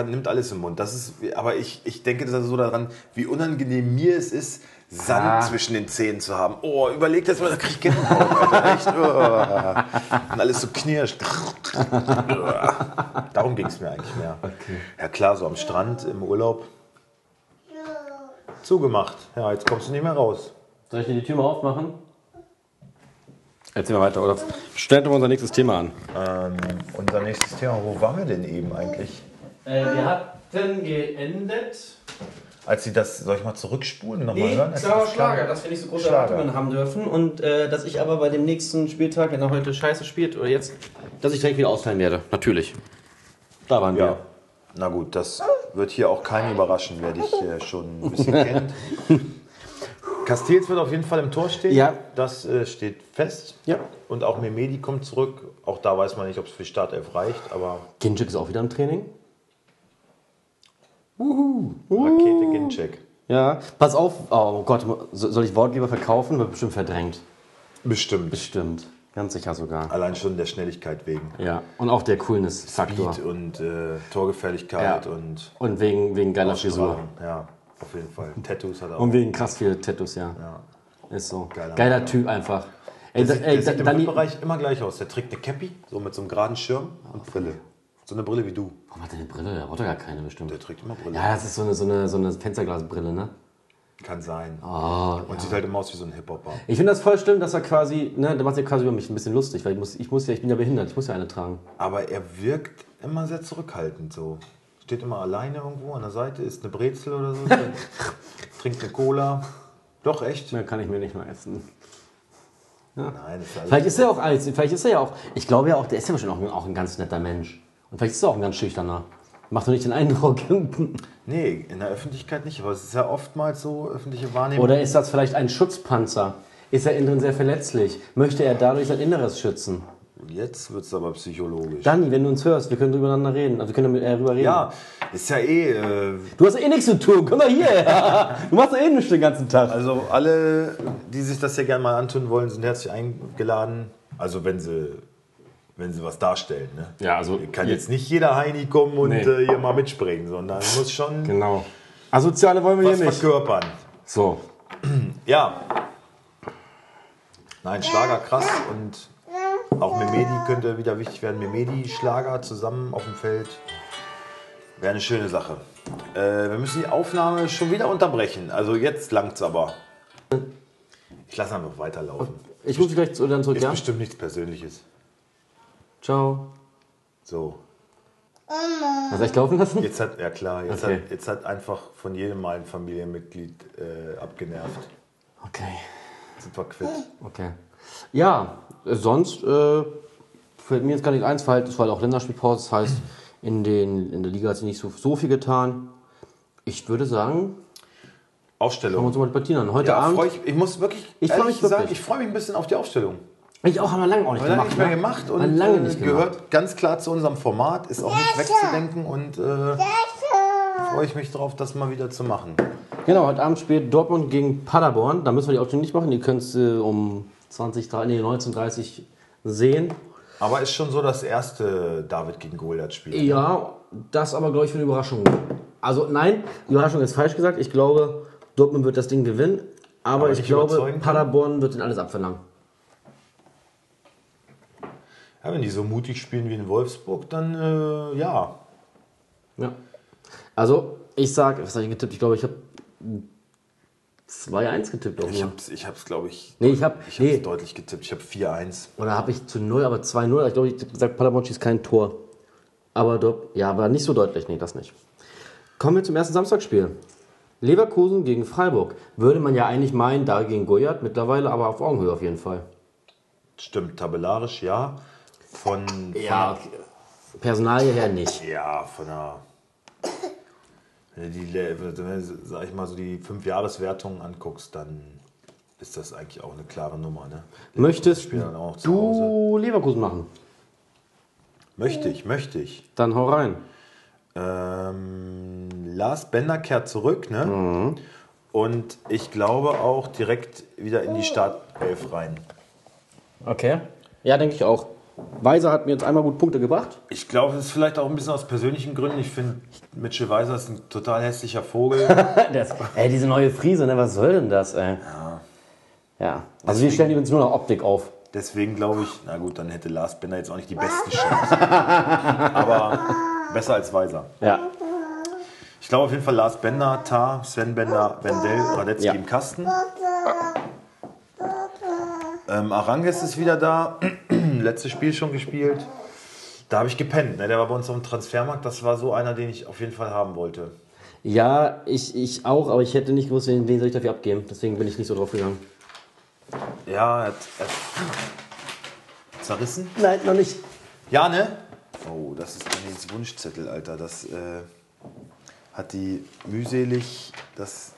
nimmt alles im Mund. Das ist, aber ich, ich denke so daran, wie unangenehm mir es ist, Sand Ah. zwischen den Zähnen zu haben. Oh, überleg das mal, da krieg ich Gänsehaut. Oh. Und alles so knirscht. (laughs) Darum ging es mir eigentlich mehr. Ja klar, so am Strand im Urlaub. Zugemacht. Ja, jetzt kommst du nicht mehr raus. Soll ich dir die Tür mal aufmachen? Erzähl mal weiter, oder? Stell doch unser nächstes Thema an. Ähm, unser nächstes Thema, wo waren wir denn eben eigentlich? Äh, wir hatten geendet. Als sie das, soll ich mal zurückspulen nochmal Nee, hören? Sie Xaver das Schlager, dass wir nicht so große Schlager. Erwartungen haben dürfen und äh, dass ich aber bei dem nächsten Spieltag, wenn er heute scheiße spielt oder jetzt, dass ich direkt wieder ausfallen werde. Natürlich. Da waren Ja. wir. Na gut, das wird hier auch keinen überraschen, wer dich äh, schon ein bisschen (laughs) kennt. Castells wird auf jeden Fall im Tor stehen. Ja. Das äh, steht fest. Ja. Und auch Memedi kommt zurück. Auch da weiß man nicht, ob es für Startelf reicht, aber Ginchik ist auch wieder im Training. Rakete Ginczek. Ja. Pass auf, oh Gott, so- soll ich Wort lieber verkaufen? Wird bestimmt verdrängt. Bestimmt. Bestimmt. Ganz sicher sogar. Allein schon der Schnelligkeit wegen. Ja. Und auch der Coolness-Faktor. Speed und äh, Torgefährlichkeit Ja. und Und wegen, wegen geiler Frisur. Ja, auf jeden Fall. (laughs) Tattoos hat er auch. Und wegen krass viele Tattoos, ja. Ja. Ist so. Geiler Geiler, Typ einfach. Ey, Der sieht, ey, der sieht im Bereich immer gleich aus. Der trägt eine Cappy, so mit so einem geraden Schirm und Brille. So eine Brille wie du. warum hat der eine Brille? Der braucht doch gar keine bestimmt. Der trägt immer Brille. Ja, das ist so eine, so eine, so eine Fensterglasbrille, ne? Kann sein. Oh, und sieht halt immer aus wie so ein Hip-Hopper. Ich finde das voll schlimm, dass er quasi, ne, der macht sich quasi über mich ein bisschen lustig, weil ich muss, ich muss ja, ich bin ja behindert, ich muss ja eine tragen. Aber er wirkt immer sehr zurückhaltend so. Steht immer alleine irgendwo an der Seite, isst eine Brezel oder so, (laughs) trinkt eine Cola. Doch, echt? Mehr kann ich mir nicht mehr essen. Nein, das ist alles Vielleicht ist er auch als, vielleicht ist er ja auch, ich glaube ja auch, der ist ja wahrscheinlich auch, auch ein ganz netter Mensch. Und vielleicht ist er auch ein ganz schüchterner. Macht doch nicht den Eindruck. (laughs) Nee, in der Öffentlichkeit nicht, aber es ist ja oftmals so, öffentliche Wahrnehmung. Oder ist das vielleicht ein Schutzpanzer? Ist er innen drin sehr verletzlich? Möchte er dadurch sein Inneres schützen? Jetzt wird es aber psychologisch. Dani, wenn du uns hörst, wir können drüber reden. Also wir können darüber reden. ja, ist ja eh. Äh, Du hast ja eh nichts zu tun. Komm mal hier. (laughs) Du machst doch eh nichts den ganzen Tag. Also alle, die sich das hier gerne mal antun wollen, sind herzlich eingeladen. Also wenn sie, wenn sie was darstellen. Ne? Ja, also Kann jetzt nicht jeder Heini kommen und Nee. äh, hier mal mitspringen, sondern muss schon Genau. Asoziale wollen wir was hier nicht. verkörpern. So. (clears throat) Ja. Nein, Schlager krass und Auch Memedi könnte wieder wichtig werden. Memedi, Schlager zusammen auf dem Feld. Wäre eine schöne Sache. Äh, wir müssen die Aufnahme schon wieder unterbrechen. Also jetzt langt's aber. Ich lasse einfach weiterlaufen. Ich rufe dich gleich zu- dann zurück, Ist ja? bestimmt nichts Persönliches. Ciao. So. Hast du echt laufen lassen? Jetzt hat, ja klar, jetzt, Okay. hat, jetzt hat einfach von jedem mal ein Familienmitglied äh, abgenervt. Okay. Sind wir quitt. Okay. Ja, sonst äh, fällt mir jetzt gar nicht eins. Weil es war halt auch Länderspielpause. Das heißt, in, den, in der Liga hat sich nicht so, so viel getan. Ich würde sagen, schauen wir Aufstellung. uns mal die Partien an. Heute Ja, Abend. freu ich, ich muss wirklich Ich freu ehrlich mich sagen, wirklich. ich freue mich ein bisschen auf die Aufstellung. Ich auch, haben wir lange auch nicht wir lange gemacht. nicht mehr ne? gemacht und lange äh, nicht gemacht. gehört ganz klar zu unserem Format, ist auch nicht wegzudenken und äh, freue ich mich drauf, das mal wieder zu machen. Genau, heute Abend spielt Dortmund gegen Paderborn. Da müssen wir die Aufstellung nicht machen. Die könnt ihr um 20, nee, 19.30 sehen. Aber ist schon so das erste David gegen Goliath-Spiel. Ja, das aber, glaube ich, für eine Überraschung. Also, nein, die Überraschung ist falsch gesagt. Ich glaube, Dortmund wird das Ding gewinnen. Aber, Aber ich glaube? Paderborn wird ihnen alles abverlangen. Ja, wenn die so mutig spielen wie in Wolfsburg, dann äh, ja. Ja. Also, ich sage, was habe ich getippt? Ich glaube, ich habe 2-1 getippt. Auch Ich nur. hab's, ich glaube ich, Nee, ich habe. ich hab's Nee, deutlich getippt. Ich habe 4-1. oder habe ich zu 0, aber 2-0. Ich glaube, ich habe gesagt, Paderborn schießt kein Tor. Aber ja, aber nicht so deutlich. Nee, das nicht. Kommen wir zum ersten Samstagsspiel. Leverkusen gegen Freiburg. Würde man ja eigentlich meinen, da gegen Goyard, mittlerweile aber auf Augenhöhe auf jeden Fall. Stimmt, tabellarisch ja. Von, von Ja, Personalie her nicht. Ja, von der. Wenn du die, wenn du, sag ich mal, so die Fünf-Jahres-Wertungen anguckst, dann ist das eigentlich auch eine klare Nummer. Ne? Möchtest du Leverkusen machen? Möchte ich, möchte ich. Dann hau rein. Ähm, Lars Bender kehrt zurück, ne? Mhm. Und ich glaube auch direkt wieder in die Startelf rein. Okay. Ja, denke ich auch. Weiser hat mir jetzt einmal gut Punkte gebracht. Ich glaube, das ist vielleicht auch ein bisschen aus persönlichen Gründen. Ich finde, Mitchell Weiser ist ein total hässlicher Vogel. (laughs) Das, ey, diese neue Frise, ne? Was soll denn das, ey? Ja. Ja. Also wir stellen uns nur noch Optik auf. Deswegen glaube ich, na gut, dann hätte Lars Bender jetzt auch nicht die besten Chancen. (laughs) Aber besser als Weiser. Ja. Ich glaube auf jeden Fall Lars Bender, Tar, Sven Bender, Wendell, Radetzky Ja. im Kasten. Ähm, Aranges ist wieder da. Letztes Spiel schon gespielt. Da habe ich gepennt. Ne? Der war bei uns auf dem Transfermarkt. Das war so einer, den ich auf jeden Fall haben wollte. Ja, ich, ich auch, aber ich hätte nicht gewusst, wen, wen soll ich dafür abgeben. Deswegen bin ich nicht so drauf gegangen. Ja, er hat, er hat zerrissen. Nein, noch nicht. Ja, ne? Oh, das ist Annelies Wunschzettel, Alter. Das äh, hat die mühselig. Das,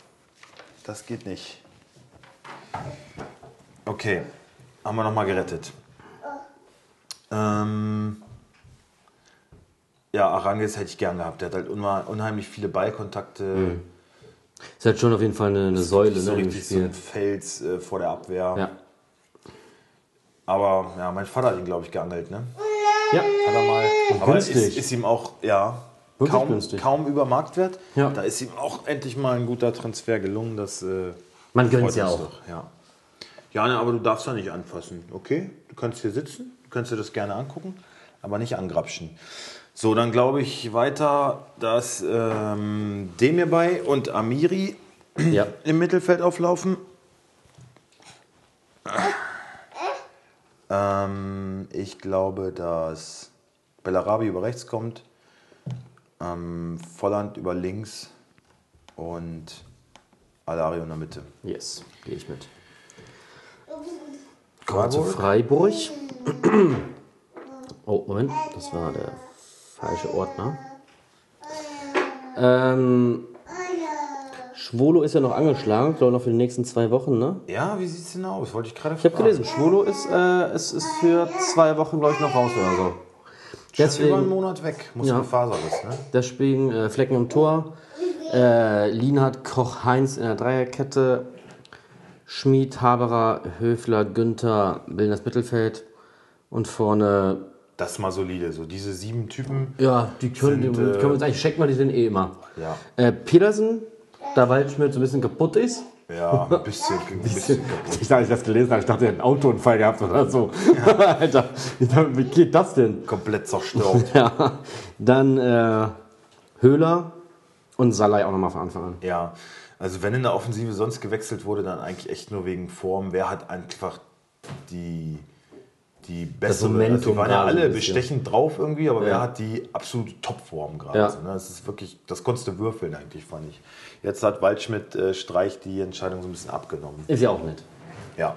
das geht nicht. Okay, haben wir nochmal gerettet. Ähm, ja, Aranges hätte ich gern gehabt. Der hat halt unheimlich viele Ballkontakte. Ist halt schon auf jeden Fall eine, eine Säule so ne, richtig so ein Fels äh, vor der Abwehr. Ja. Aber ja, mein Vater hat ihn, glaube ich, geangelt, ne? ja. Hat er mal. Aber ist, günstig. ist ihm auch, ja, Wirklich kaum, günstig. kaum über Marktwert. Ja. Da ist ihm auch endlich mal ein guter Transfer gelungen. Das, äh, Man gönnt freut es ja uns auch. Doch, ja. ja, ne, aber du darfst da nicht anfassen. Okay, du kannst hier sitzen, du kannst dir das gerne angucken, aber nicht angrapschen. So, dann glaube ich weiter, dass ähm, Demirbay und Amiri Ja. im Mittelfeld auflaufen. Ähm, ich glaube, dass Bellarabi über rechts kommt, ähm, Volland über links und Alario in der Mitte. Yes, gehe ich mit. Zu Freiburg. Oh, Moment, das war der falsche Ordner. Ähm, Schwolo ist ja noch angeschlagen, glaube noch für die nächsten zwei Wochen, ne? Ja, wie sieht's denn aus? Wollte ich gerade Ich habe gelesen, Schwolo ist, äh, ist, ist für zwei Wochen, glaube ich, noch raus oder so. Über einen Deswegen, Monat weg. Muss Ja. Faserriss, ne? deswegen äh, Flecken im Tor, äh, Lienhardt, Koch, Heinz in der Dreierkette, Schmid, Haberer, Höfler, Günther bilden das Mittelfeld und vorne, Das ist mal solide. So diese sieben Typen. ja, die können, Sind, die, äh, können wir uns eigentlich checken, weil die sind eh immer. Ja. Äh, Pedersen, da Waldschmidt so ein bisschen kaputt ist. Ja, ein (laughs) bisschen, ein bisschen kaputt. Ich, als ich das gelesen habe, ich dachte, er hat einen Autounfall gehabt oder so. (laughs) Alter, ich dachte, wie geht das denn? Komplett zerstört. (laughs) Ja, dann äh, Höhler und Salai auch nochmal von Anfang an. Ja, also wenn in der Offensive sonst gewechselt wurde, dann eigentlich echt nur wegen Form. Wer hat einfach die, die bessere... Momentum also die waren ja alle bestechend drauf irgendwie, aber Ja. wer hat die absolute Topform gerade? Ja. So, ne? Das ist wirklich, das konntest du würfeln eigentlich, fand ich. Jetzt hat Waldschmidt äh, Streich die Entscheidung so ein bisschen abgenommen. Ist ja auch nett. Ja,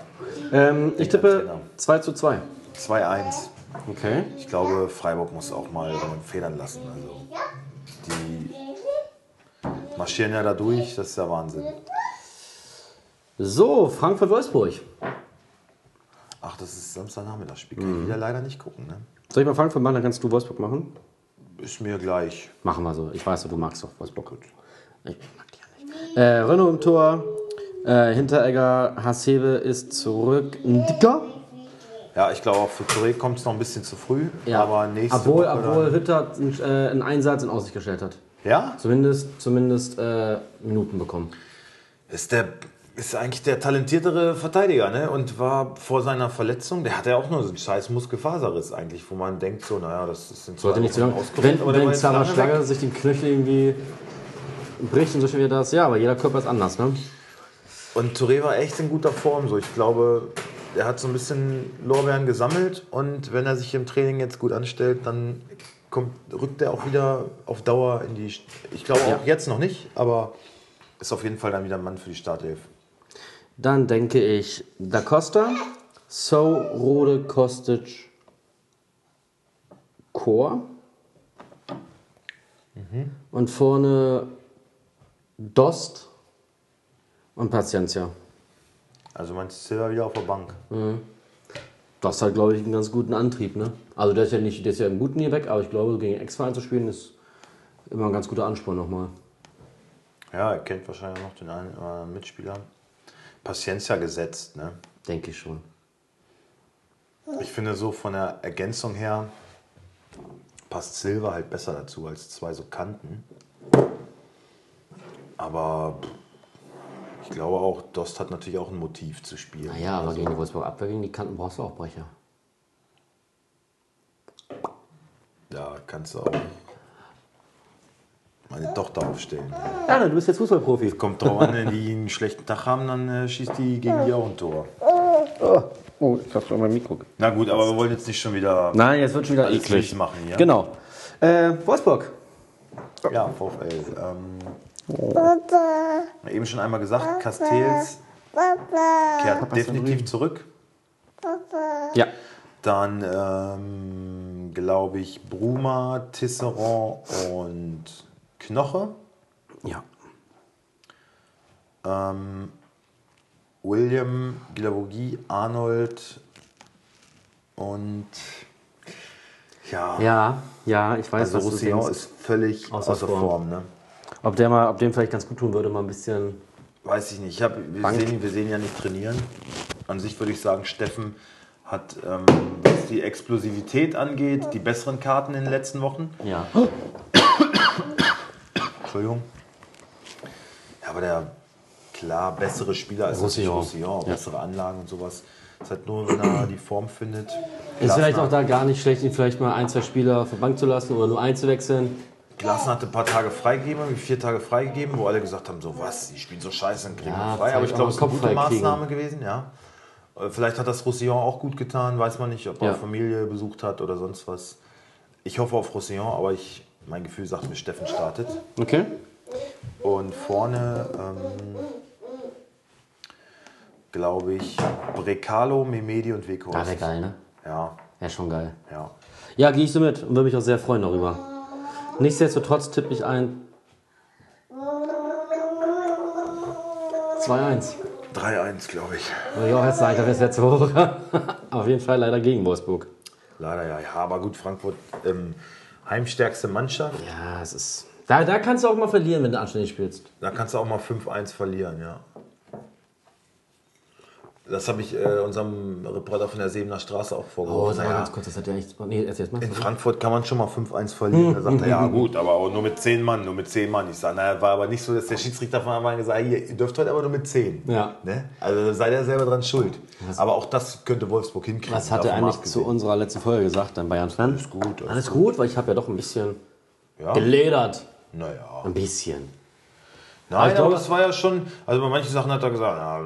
Ähm, ich tippe Trainer. 2 zu 2. 2-1. Okay. Ich glaube, Freiburg muss auch mal federn lassen. Also, die marschieren ja da durch, das ist ja Wahnsinn. So, Frankfurt-Wolfsburg. Ach, das ist Samstagnachmittagsspiel. Kann ich wieder leider nicht gucken. Ne? Soll ich mal Frankfurt machen, dann kannst du Wolfsburg machen? Ist mir gleich. Machen wir so. Ich weiß, du magst doch Wolfsburg. Gut. Ich mag die ja nicht. Äh, Renault im Tor. Äh, Hinteregger, Hasebe ist zurück. Dicker. Ja, ich glaube, auch für Touré kommt es noch ein bisschen zu früh. Aber nächste obwohl, Woche obwohl Hütter äh, einen Einsatz in Aussicht gestellt hat. Ja, Zumindest, zumindest äh, Minuten bekommen. ist der ist eigentlich der talentiertere Verteidiger, ne? Und war vor seiner Verletzung, der hatte ja auch nur so einen scheiß Muskelfaserriss eigentlich, wo man denkt so, naja, das in Sollte nicht zu lang. Wenn, aber wenn weg. Schlager sich den Knöchel irgendwie bricht und so schnell wie das, ja, aber jeder Körper ist anders, ne? Und Touré war echt in guter Form. So, ich glaube, er hat so ein bisschen Lorbeeren gesammelt und wenn er sich im Training jetzt gut anstellt, dann kommt, rückt er auch wieder auf Dauer in die. Ich glaube auch jetzt noch nicht, aber ist auf jeden Fall dann wieder ein Mann für die Startelf. Dann denke ich Da Costa, So, Rode, Kostic, Chor. Und vorne Dost und Paciencia. Also meinst du Silva wieder auf der Bank? Das hat, glaube ich, einen ganz guten Antrieb. Ne? Also der ist ja nicht, der ist ja im guten hier weg, aber ich glaube, gegen Ex-Verein zu spielen ist immer ein ganz guter Ansporn nochmal. Ja, er kennt wahrscheinlich noch den einen anderen Mitspieler. Paciencia gesetzt, ne? Denke ich schon. Ich finde so von der Ergänzung her passt Silva halt besser dazu als zwei so Kanten. Aber glaube auch, Dost hat natürlich auch ein Motiv zu spielen. Naja, aber gegen die Wolfsburg Abwehr, gegen die Kanten brauchst du auch Brecher. Ja, kannst du auch meine Tochter aufstellen. Ja, du bist jetzt Fußballprofi. Kommt drauf an, wenn die einen schlechten Tag haben, dann äh, schießt die gegen die auch ein Tor. Oh, ich hab schon mein Mikro. Na gut, aber wir wollen jetzt nicht schon wieder Nein, jetzt wird schon wieder eklig. machen hier. Genau. Äh, Wolfsburg. Ja, VfL. Ähm, eben schon einmal gesagt, Castells kehrt definitiv zurück. Ja. Dann ähm, glaube ich Bruma, Tisserand und Knoche. Ja. Ähm, William, Gilavogi, Arnold und ja, Ja, ja, ich weiß, also was Roussillon ist völlig Außer außer, Form. Form. ne? Ob der mal, ob dem vielleicht ganz gut tun würde, mal ein bisschen. Weiß ich nicht. Ich hab, wir, Bank. sehen, wir sehen ja nicht trainieren. An sich würde ich sagen, Steffen hat, ähm, was die Explosivität angeht, die besseren Karten in den letzten Wochen. Ja. Entschuldigung. Ja, aber der klar bessere Spieler als Roussillon. Roussillon, Ja. bessere Anlagen und sowas. Ist halt nur, wenn er die Form findet. Ist vielleicht auch da gar nicht schlecht, ihn vielleicht mal ein, zwei Spieler von Bank zu lassen oder nur einzuwechseln. Glasner hatte ein paar Tage freigegeben, vier Tage freigegeben, wo alle gesagt haben, so was, die spielen so scheiße, dann kriegen Ja, wir frei. Aber ich glaube, es ist eine gute. Maßnahme gewesen, ja. Äh, Vielleicht hat das Roussillon auch gut getan, weiß man nicht, ob er Ja. Familie besucht hat oder sonst was. Ich hoffe auf Roussillon, aber ich, mein Gefühl sagt mir, Steffen startet. Okay. Und vorne, ähm, glaube ich, Brecalo, Memedi und Weko. Ah, wäre geil, ne? Ja, Wäre schon geil. ja. Ja, gehe ich so mit und würde mich auch sehr freuen darüber. Nichtsdestotrotz tippe ich ein 2-1. 3-1, glaube ich. Jetzt sagen, da wäre es letzte Woche. Auf jeden Fall leider gegen Wolfsburg. Leider ja. Ja, aber gut, Frankfurt ähm, heimstärkste Mannschaft. Ja, es ist. Da, da kannst du auch mal verlieren, wenn du anständig spielst. Da kannst du auch mal 5-1 verlieren, ja. Das habe ich äh, unserem Reporter von der Sebener Straße auch Oh, vorgeworfen. sag mal ganz kurz, das hat ja nichts. Nee, erzähl jetzt mal. in Frankfurt kann man schon mal 5-1 verlieren. Da sagt er, ja gut, aber auch nur mit 10 Mann, nur mit 10 Mann. Ich sage, naja, war aber nicht so, dass der Schiedsrichter von Anfang an gesagt hat, hier, ihr dürft heute aber nur mit 10. Ja. Ne? Also sei der selber dran schuld. aber auch das könnte Wolfsburg hinkriegen. Was hat er eigentlich zu unserer letzten Folge gesagt, dein Bayern-Fan? Alles gut, alles Alles gut, weil ich habe ja doch ein bisschen Ja. geledert. Naja. Ein bisschen. Nein, glaube- aber das war ja schon, also bei manchen Sachen hat er gesagt, ja, äh,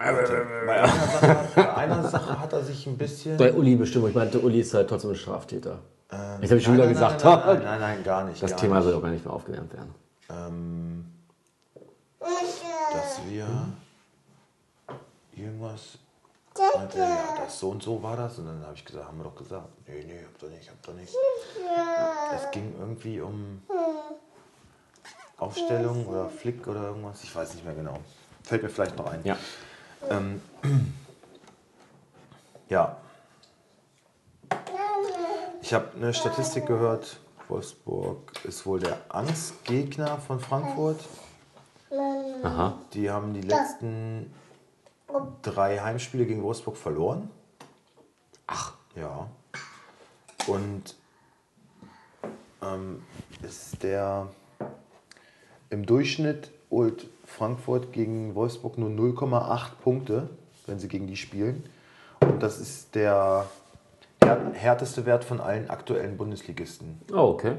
bei, einer Sache, bei einer Sache hat er sich ein bisschen... Bei Uli bestimmt. Ich meinte, Uli ist halt trotzdem ein Straftäter. Ähm, Jetzt habe ich schon wieder nein, gesagt. Nein, nein, nein, (laughs) nein, nein, gar nicht. Das gar Thema nicht. wird auch gar nicht mehr aufgewärmt werden. ähm, dass wir irgendwas. meinte Ja, das so und so war das. Und dann habe ich gesagt, haben wir doch gesagt. Nee, nee, hab doch nicht, hab doch nicht. Es ging irgendwie um Aufstellung oder Flick oder irgendwas. Ich weiß nicht mehr genau. Fällt mir vielleicht noch ein. Ja. Ähm, (clears throat) ja. Ich habe eine Statistik gehört. Wolfsburg ist wohl der Angstgegner von Frankfurt. Aha. Die haben die letzten drei Heimspiele gegen Wolfsburg verloren. Ach. Ja. Und ähm, ist der im Durchschnitt holt Frankfurt gegen Wolfsburg nur 0,8 Punkte, wenn sie gegen die spielen. Und das ist der här- härteste Wert von allen aktuellen Bundesligisten. Oh, okay.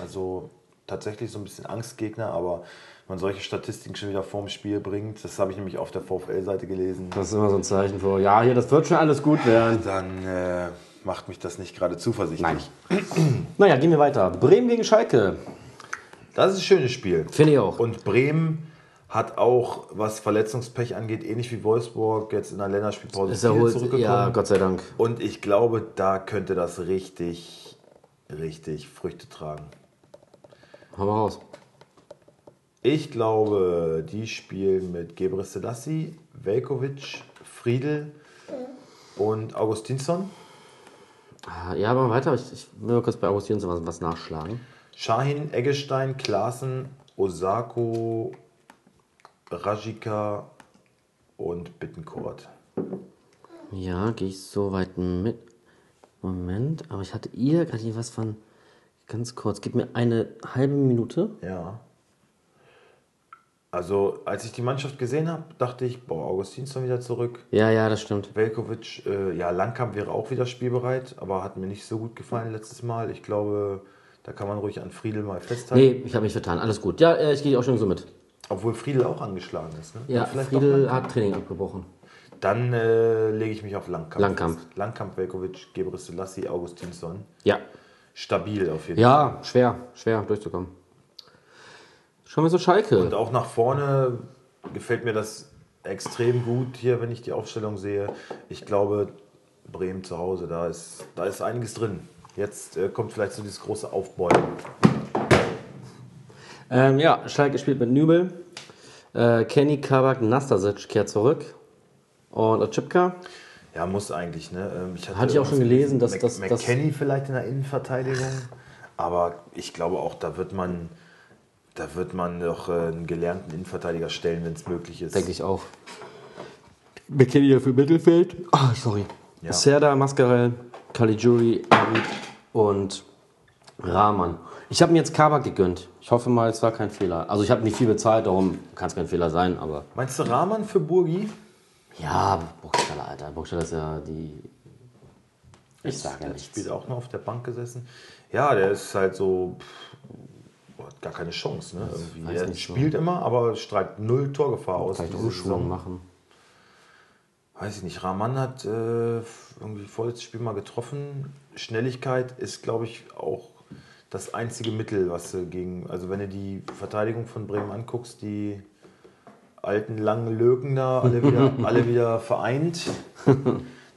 Also tatsächlich so ein bisschen Angstgegner, aber wenn man solche Statistiken schon wieder vorm Spiel bringt, das habe ich nämlich auf der VfL-Seite gelesen, Das ist immer so ein Zeichen für, ja, hier, das wird schon alles gut werden. dann äh, macht mich das nicht gerade zuversichtlich. Nein. (clears throat) Naja, gehen wir weiter. Bremen gegen Schalke. Das ist ein schönes Spiel. Finde ich auch. Und Bremen hat auch, was Verletzungspech angeht, ähnlich wie Wolfsburg, jetzt in der Länderspielpause Ist erholt. zurückgekommen. Ja, Gott sei Dank. Und ich glaube, da könnte das richtig, richtig Früchte tragen. Hau mal raus. Ich glaube, die spielen mit Gebre Selassie, Velkovic, Friedel und Augustinsson. Ah, Ja, aber weiter. Ich, ich will mal kurz bei Augustin was, was nachschlagen. Shahin, Eggestein, Klaassen, Osako, Rajika und Bittencourt. Ja, gehe ich so weit mit. Moment, aber ich hatte ihr gerade hier was von. Ganz kurz, gib mir eine halbe Minute. Ja. Also, als ich die Mannschaft gesehen habe, dachte ich, boah, Augustinsson wieder zurück. Ja, ja, das stimmt. Velkovic, äh, ja, Langkamp wäre auch wieder spielbereit, aber hat mir nicht so gut gefallen letztes Mal. Ich glaube, da kann man ruhig an Friedel mal festhalten. Nee, ich habe mich vertan. Alles gut. Ja, äh, ich gehe auch schon so mit. Obwohl Friedel auch angeschlagen ist. Ne? Ja, Friedel hat Training abgebrochen. Dann äh, lege ich mich auf Langkamp. Langkamp. fest. Langkamp, Velkovic, Gebre Selassie, Augustinsson. Ja. Stabil auf jeden Fall. Ja, schwer, schwer durchzukommen. Schauen wir so Schalke. Und auch nach vorne gefällt mir das extrem gut hier, wenn ich die Aufstellung sehe. Ich glaube, Bremen zu Hause, da ist, da ist einiges drin. Jetzt äh, kommt vielleicht so dieses große Aufbäumen. Ähm, ja, Schalke spielt mit Nübel. Äh, Kenny Kabak Nastasic kehrt zurück. Und Otschipka. Ja, muss eigentlich. Ne? Ähm, Ich Hatte ich auch schon gelesen, dass- dass- McKenny vielleicht in der Innenverteidigung. (laughs) Aber ich glaube auch, da wird man, da wird man doch äh, einen gelernten Innenverteidiger stellen, wenn es möglich ist. Denke ich auch. McKinney für Mittelfeld. Ah, sorry. Ja. Serda, Mascarell, Caligiuri, Abid und Rahman. Ich habe mir jetzt Kabak gegönnt. Ich hoffe mal, es war kein Fehler. Also ich habe nicht viel bezahlt, darum kann es kein Fehler sein, aber... Meinst du Rahman für Burgi? Ja, Burgstaller, Alter. Burgstaller ist ja die... Ich sage ja nichts. spielt auch noch auf der Bank gesessen. Ja, der ist halt so. Pff, hat gar keine Chance. Ne? Irgendwie. Er nicht so. spielt immer, aber strahlt null Torgefahr aus. Vielleicht Saison. machen. Weiß ich nicht. Rahman hat äh, irgendwie vorletztes Spiel mal getroffen. Schnelligkeit ist, glaube ich, auch das einzige Mittel, was du gegen. Also, wenn du die Verteidigung von Bremen anguckst, die alten langen Löken da alle wieder, (laughs) alle wieder vereint,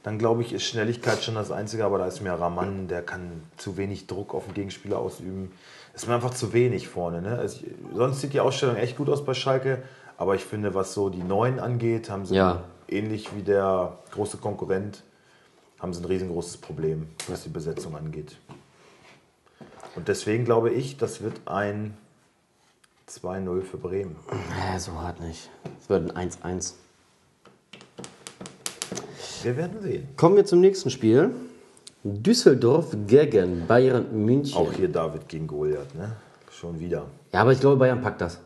dann glaube ich, ist Schnelligkeit schon das Einzige. Aber da ist mir Rahman, der kann zu wenig Druck auf den Gegenspieler ausüben. Das ist mir einfach zu wenig vorne. Ne? Also, sonst sieht die Ausstellung echt gut aus bei Schalke. Aber ich finde, was so die Neuen angeht, haben sie Ja. ähnlich wie der große Konkurrent, haben sie ein riesengroßes Problem, was die Besetzung angeht. Und deswegen glaube ich, das wird ein 2-0 für Bremen. Äh, so hart nicht. Es wird ein 1-1. Wir werden sehen. Kommen wir zum nächsten Spiel. Düsseldorf gegen Bayern München. Auch hier David gegen Goliath, ne? Schon wieder. Ja, aber ich glaube, Bayern packt das.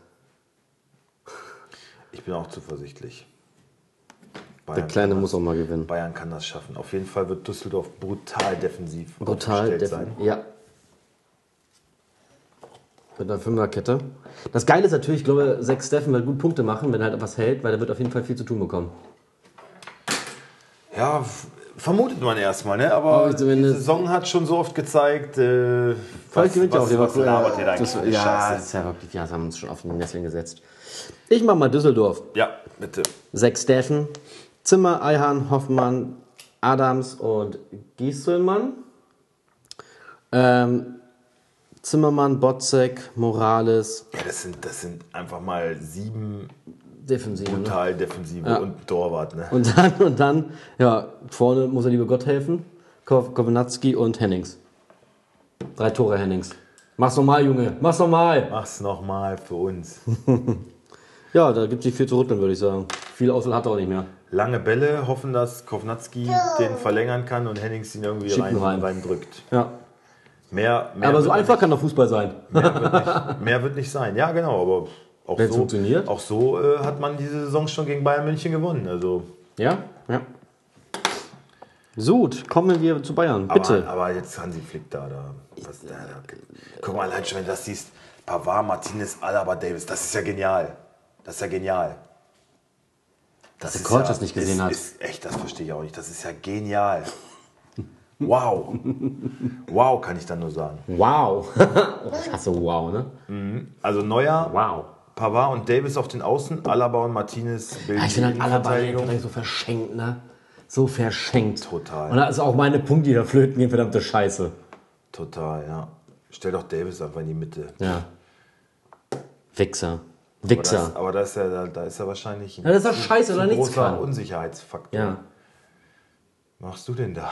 Ich bin auch zuversichtlich. Der Bayern Kleine kann muss auch mal gewinnen. Bayern kann das schaffen. Auf jeden Fall wird Düsseldorf brutal defensiv Brutal. aufgestellt def- sein. Ja. Mit einer Fünferkette. Das Geile ist natürlich, ich glaube, sechs Steffen wird gut Punkte machen, wenn er halt was hält, weil der wird auf jeden Fall viel zu tun bekommen. Ja, f- vermutet man erstmal, ne? Aber Aber die zumindest- Saison hat schon so oft gezeigt, äh, Vielleicht gewinnt ja auch was, was labert ihr da das, eigentlich? Ja, Scheiße. das ist ja wirklich, ja, das haben wir uns schon auf den Nesseln gesetzt. Ich mach mal Düsseldorf. Ja, bitte. Sechs Steffen, Zimmer, Eihan, Hoffmann, Adams und Gieselmann. Ähm, Zimmermann, Botzek, Morales, Ja, das sind, das sind einfach mal sieben Defensive. Ne? brutal Defensive Ja. und Torwart, ne? Und dann, (laughs) und dann, ja, vorne muss er liebe Gott helfen. Ko- Kownatski und Hennings. Drei Tore Hennings. Mach's nochmal, Junge. Mach's nochmal. Mach's nochmal für uns. (laughs) Ja, da gibt's nicht viel zu rütteln, würde ich sagen. Viel Auswahl hat er auch nicht mehr. Lange Bälle, hoffen, dass Kovnatski den verlängern kann und Hennings ihn irgendwie rein, rein. reindrückt. Ja. Mehr, mehr, Aber so einfach kann doch Fußball sein. nicht, mehr, wird nicht, mehr wird nicht sein. Ja, genau, aber auch Wenn's so, funktioniert. auch so äh, hat man diese Saison schon gegen Bayern München gewonnen. Also, Ja? Ja. Gut, kommen wir zu Bayern. Bitte. Aber, aber jetzt Hansi Flick da, da, was, da, da. Guck mal, allein schon, wenn du das siehst, Pavard, Martinez, Alaba, Davis, das ist ja genial. Das ist ja genial. Das der Coach das nicht gesehen ist, hat. Ist, echt, das verstehe ich auch nicht. Das ist ja genial. Wow. Wow, kann ich dann nur sagen. Wow. (laughs) oh, ich hasse wow, ne? Also Neuer, Wow. Pavard und Davis auf den Außen, Alaba und Martinez bilden Ja, ich finde halt Alaba so verschenkt, ne? So verschenkt. Total. Und da ist auch meine Punkte, die da flöten gehen, verdammte Scheiße. Total, ja. Stell doch Davis einfach in die Mitte. Ja. Wichser. Aber Wichser. das, aber da ist er, da, ist er wahrscheinlich ein Ja, das ist doch scheiße, oder nichts großer. Unsicherheitsfaktor. Ja. Was machst du denn da?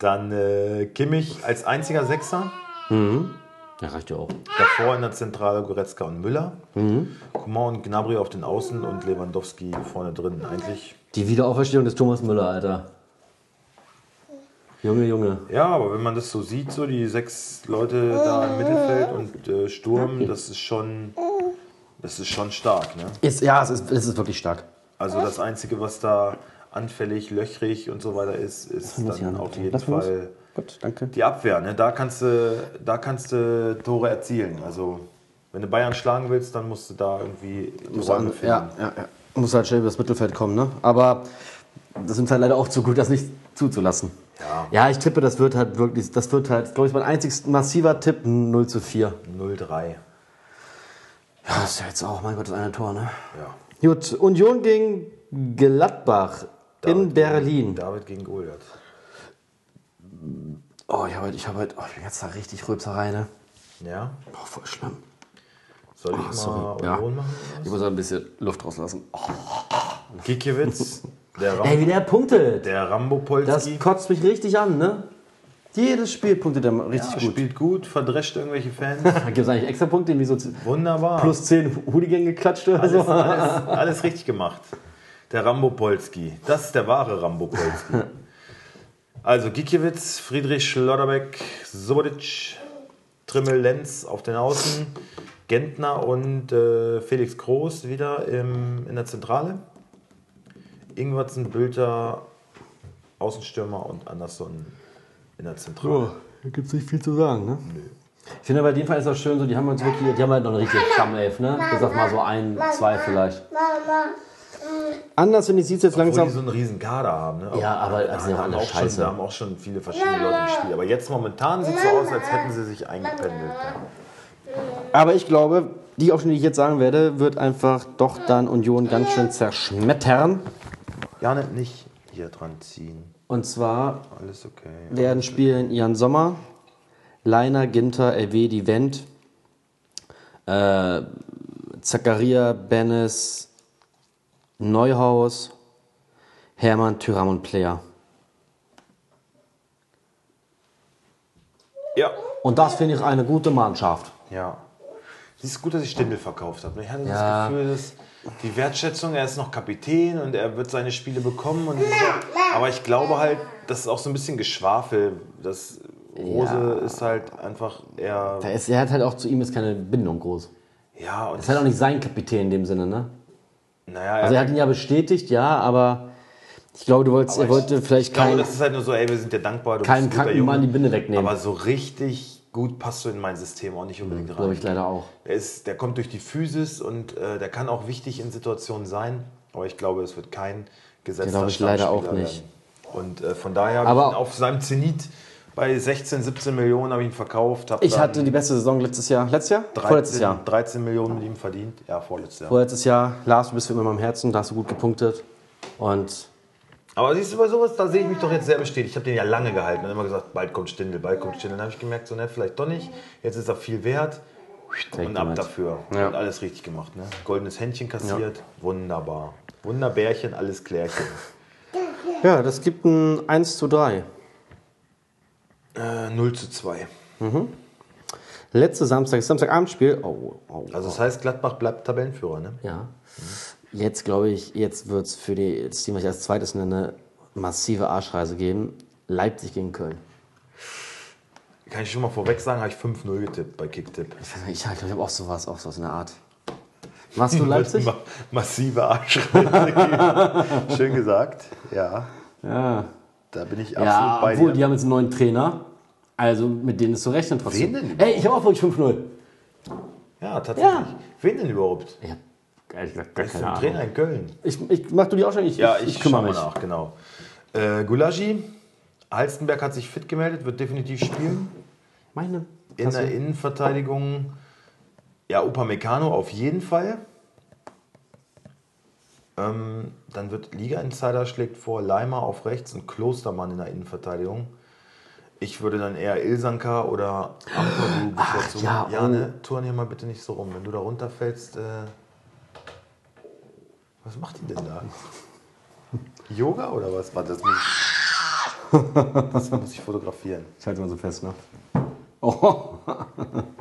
Dann äh, Kimmich als einziger Sechser. Ja, reicht ja auch. Davor in der Zentrale Goretzka und Müller. Mhm. Coman und Gnabry auf den Außen und Lewandowski vorne drin. Eigentlich. Die Wiederauferstehung des Thomas Müller, Alter. Junge, Junge. Ja, aber wenn man das so sieht, so die sechs Leute da im Mittelfeld und äh, Sturm, das ist schon, das ist schon stark. Ne? Ist, ja, es ist, es ist wirklich stark. Also das Einzige, was da anfällig, löchrig und so weiter ist, ist muss dann anhalten. auf jeden Lass mal Fall Gut, die Abwehr. Ne? Da, kannst du, da kannst du Tore erzielen. Also wenn du Bayern schlagen willst, dann musst du da irgendwie die Räume finden. Ja, ja, ja. Muss halt schnell über das Mittelfeld kommen, ne? Aber das sind halt leider auch zu gut, das nicht zuzulassen. Ja. Ja, ich tippe, das wird halt wirklich, das wird halt, glaube ich, mein einzigst massiver Tipp, ein 0 zu 4. 0-3. Ja, das ist ja jetzt auch, mein Gott, das eine Tor, ne? Ja. Gut, Union gegen Gladbach in David Berlin. Gegen, David gegen Goliath. Oh, ich habe halt, ich habe halt, oh, ich bin jetzt da richtig Rülpserei, ne? Ja. Boah, voll schlimm. Soll ich mal Oh, sorry. Ja. Machen? Ich muss ein bisschen Luft rauslassen. Oh, Gikiewicz, der, (laughs) ey, wie der punktet. der Rambo Das Polski. kotzt mich richtig an, ne? Jedes Spiel punktet er richtig Ja, gut. spielt gut, verdrescht irgendwelche Fans. (laughs) Gibt es eigentlich extra Punkte, wie so Wunderbar. plus 10 Hooligan geklatscht oder alles, so. alles, alles richtig gemacht. Der Rambo Polski. Das ist der wahre Rambo Polski. (laughs) Also Gikiewicz, Friedrich Schlotterbeck, Sobodic, Trimmel Lenz auf den Außen, Gentner und äh, Felix Groß wieder im, in der Zentrale. Ingwertsen, Bülter, Außenstürmer und Andersson in der Zentrale. Oh, da gibt es nicht viel zu sagen, ne? Ich finde aber in dem Fall ist das schön so, die haben uns wirklich, die haben halt noch eine richtige Stammelf, ne? Bis auf mal so ein, zwei vielleicht. Anders finde ich, sieht es jetzt Obwohl langsam. die so einen riesen Kader haben. Ne? Ja, aber die sind ja haben alle auch schon, scheiße. da haben auch schon viele verschiedene Leute gespielt. Aber jetzt momentan sieht es so aus, als hätten sie sich eingependelt. Aber ich glaube, die Aufstellung, die ich jetzt sagen werde, wird einfach doch dann Union ganz schön zerschmettern. Ja, nicht, hier dran ziehen. Und zwar Alles okay. werden spielen Jan Sommer, Leiner, Ginter, Elvedi, Wendt, äh, Zakaria, Bennis, Neuhaus, Hermann, Tyram und Player. Ja. Und das finde ich eine gute Mannschaft. Ja. Es ist gut, dass ich Stindel verkauft habe. Ich hatte Ja. das Gefühl, dass die Wertschätzung, er ist noch Kapitän und er wird seine Spiele bekommen. Und so. Aber ich glaube halt, das ist auch so ein bisschen Geschwafel. Das Rose Ja. ist halt einfach eher. Ist, er hat halt auch zu ihm jetzt keine Bindung groß. Ja, und Ist halt auch nicht sein Kapitän in dem Sinne, ne? Naja, Also er hat ihn ja bestätigt, ja, aber ich glaube, du wolltest, er wollte ich, vielleicht ich glaube, kein, das ist halt nur so, ey, wir sind dir dankbar. Du keinen bist kranken Junge. Mann die Binde wegnehmen. Aber so richtig gut passt du in mein System auch nicht unbedingt rein. glaube ich leider auch. Der, ist, der kommt durch die Physis und äh, der kann auch wichtig in Situationen sein. Aber ich glaube, es wird kein gesetzter Glaube ich leider auch nicht. werden. Und äh, von daher Aber- auf seinem Zenit bei 16, 17 Millionen habe ich ihn verkauft. Ich hatte die beste Saison letztes Jahr. Letztes Jahr? 13, Vorletztes Jahr. 13 Millionen mit ihm verdient. Ja, vorletztes Jahr. Vorletztes Jahr. Lars, du bist für immer in meinem Herzen, da hast du gut gepunktet. Und Aber siehst du, bei sowas, da sehe ich mich doch jetzt sehr bestätigt. Ich habe den ja lange gehalten und immer gesagt, bald kommt Stindel, bald kommt Stindel. Dann habe ich gemerkt, so ne, vielleicht doch nicht. Jetzt ist er viel wert. Und ab dafür. Ja. Und alles richtig gemacht. Ne? Goldenes Händchen kassiert. Wunderbar. Wunderbärchen, alles Klärchen. ja, das gibt ein 1 zu 3. Äh, 0 zu 2. Letzte Samstag, Samstagabendspiel. Oh, oh, Also das heißt, Gladbach bleibt Tabellenführer. Ne? Ja. Jetzt glaube ich, jetzt wird es für die, das Team, was ich als zweites nenne, massive Arschreise geben. Leipzig gegen Köln. Kann ich schon mal vorweg sagen, habe ich 5-0 getippt bei Kicktipp. Ich, ja, ich habe auch sowas, auch sowas in der Art. Machst du (laughs) Leipzig? Ma massive Arschreise geben. (laughs) Schön gesagt. Ja, Ja. Da bin ich absolut Ja, bei obwohl, dir. die haben jetzt einen neuen Trainer. Also mit denen ist zu rechnen trotzdem. Wen denn Ey, ich habe auch wirklich 5-0. Ja, tatsächlich. Ja. Wen denn überhaupt? Ich habe ehrlich gesagt gar Ist ein keine Trainer in Köln. Ich, ich, mach du die auch schon? Ich, Ja, ich, ich, ich kümmere mich. mal nach, genau. Äh, Gulagi, Halstenberg hat sich fit gemeldet, wird definitiv spielen. Meine. In der Innenverteidigung, ja, Upamecano auf jeden Fall. Ähm, dann wird Liga-Insider schlägt vor Leimer auf rechts und Klostermann in der Innenverteidigung. Ich würde dann eher Ilsanka oder Ampadu bevorzugen. ja, oh. ne, turn hier mal bitte nicht so rum. Wenn du da runterfällst, äh, was macht die denn da? (laughs) Yoga oder was? Warte, das muss ich, (laughs) das muss ich fotografieren. Ich halte mal so fest, ne? Oh. (laughs)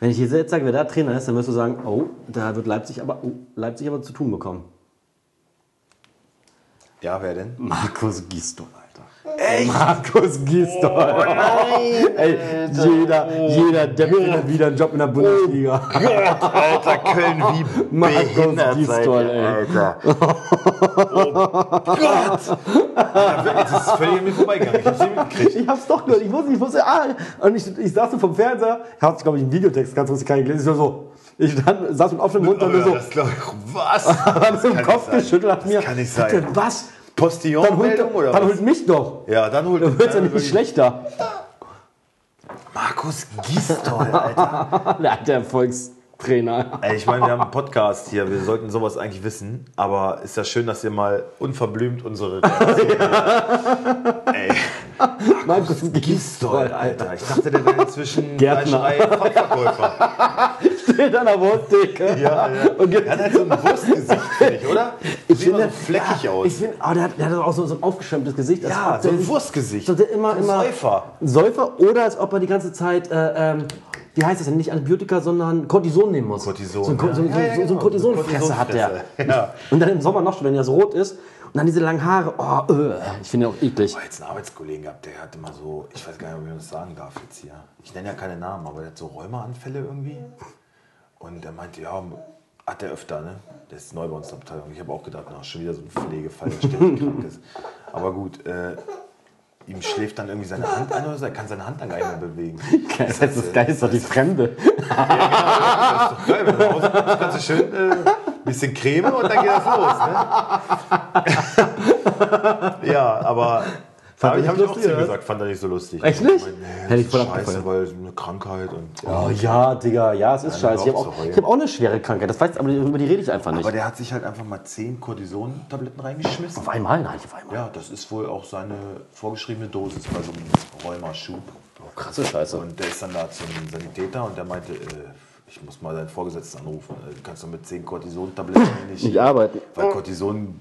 Wenn ich dir jetzt sage, wer da Trainer ist, dann wirst du sagen, oh, da wird Leipzig aber, oh, Leipzig aber zu tun bekommen. Ja, wer denn? Markus Gisdol. Echt? Markus Gisdol. Ey, jeder, jeder Depp findet wieder einen Job in der Bundesliga. Alter, Köln, wie Markus Gisdol, ey. Alter. (laughs) Oh Gott! Jetzt ist völlig an mir vorbeigegangen. Ich hab's nicht mitgekriegt. Ich hab's doch gehört. Ich wusste, ich wusste, ah, und ich, ich saß so vom Fernseher, hab's, glaube ich, im Videotext ganz lustig gelesen. Ich so, ich stand, saß mit offenem Mund und so, das glaub ich, was? (laughs) hab so im Kopf geschüttelt, hab mir, Das kann nicht sein. Alter, was? Dann holt, Postillon-Meldung oder dann was? holt mich doch. Ja, dann holt Dann wird's ja nicht schlechter. Markus Gisdol, Alter. (laughs) Der alte Erfolgstrainer. Ey, ich meine, wir haben einen Podcast hier, wir sollten sowas eigentlich wissen, aber ist ja schön, dass ihr mal unverblümt unsere (laughs) Reaktion Ey, Markus Gisdol, Alter. Ich dachte, der wäre inzwischen Gärtner. Fachverkäufer. (laughs) Steht an der Wursttheke. Ja, ja. Und Er hat halt so ein Wurstgesicht, finde ich, oder? Sieht immer so finde- fleckig ja, aus. Ich finde, oh, der, hat, der hat auch so, so ein aufgeschäumtes Gesicht. ja, so ein sich- Wurstgesicht. So der immer, Ein immer Säufer. Säufer oder als ob er die ganze Zeit, äh, ähm, wie heißt das denn, nicht Antibiotika, sondern Cortison nehmen muss. Cortison, So ein, ja. so, Ja, ja, so, so ein genau. Cortisonfresse hat der. Und dann im Sommer noch, wenn er so rot ist. Und dann diese langen Haare. Oh, äh, ich finde ihn auch eklig. Ich habe jetzt einen Arbeitskollegen gehabt, der hat immer so, ich weiß gar nicht, ob ich das sagen darf jetzt hier. Ich nenne ja keine Namen, aber der hat so Rheumaanfälle irgendwie. Und er meinte, ja, hat der öfter, ne? Der ist neu bei uns in der Abteilung. Ich habe auch gedacht, na, schon wieder so ein Pflegefall, der ständig krank ist. (laughs) Aber gut, äh, ihm schläft dann irgendwie seine Hand ein oder so, er kann seine Hand dann gar nicht mehr bewegen. (laughs) Das heißt, das Geil ist doch die Fremde. Das ist doch geil, wenn du kommst, kannst du schön äh, ein bisschen Creme und dann geht das los. Ne? (laughs) ja, aber Fand aber ich habe auch zu oder? gesagt, fand er nicht so lustig. Echt nicht? Meine, nee, Hätte ich voll scheiße, weil eine Krankheit und ja. Oh ja, Digga, ja, es ist Ja, scheiße. Ich habe auch ich hab auch eine schwere Krankheit, das weiß, aber über die rede ich einfach nicht. Aber der hat sich halt einfach mal 10 Cortison-Tabletten reingeschmissen. auf einmal? Nein, auf einmal. Ja, das ist wohl auch seine vorgeschriebene Dosis bei so einem Rheumaschub. Oh, krasse Scheiße. Und der ist dann da zum Sanitäter und der meinte, äh, ich muss mal deinen Vorgesetzten anrufen. Äh, Du kannst doch mit 10 Cortison-Tabletten nicht, Nicht arbeiten. Weil Cortison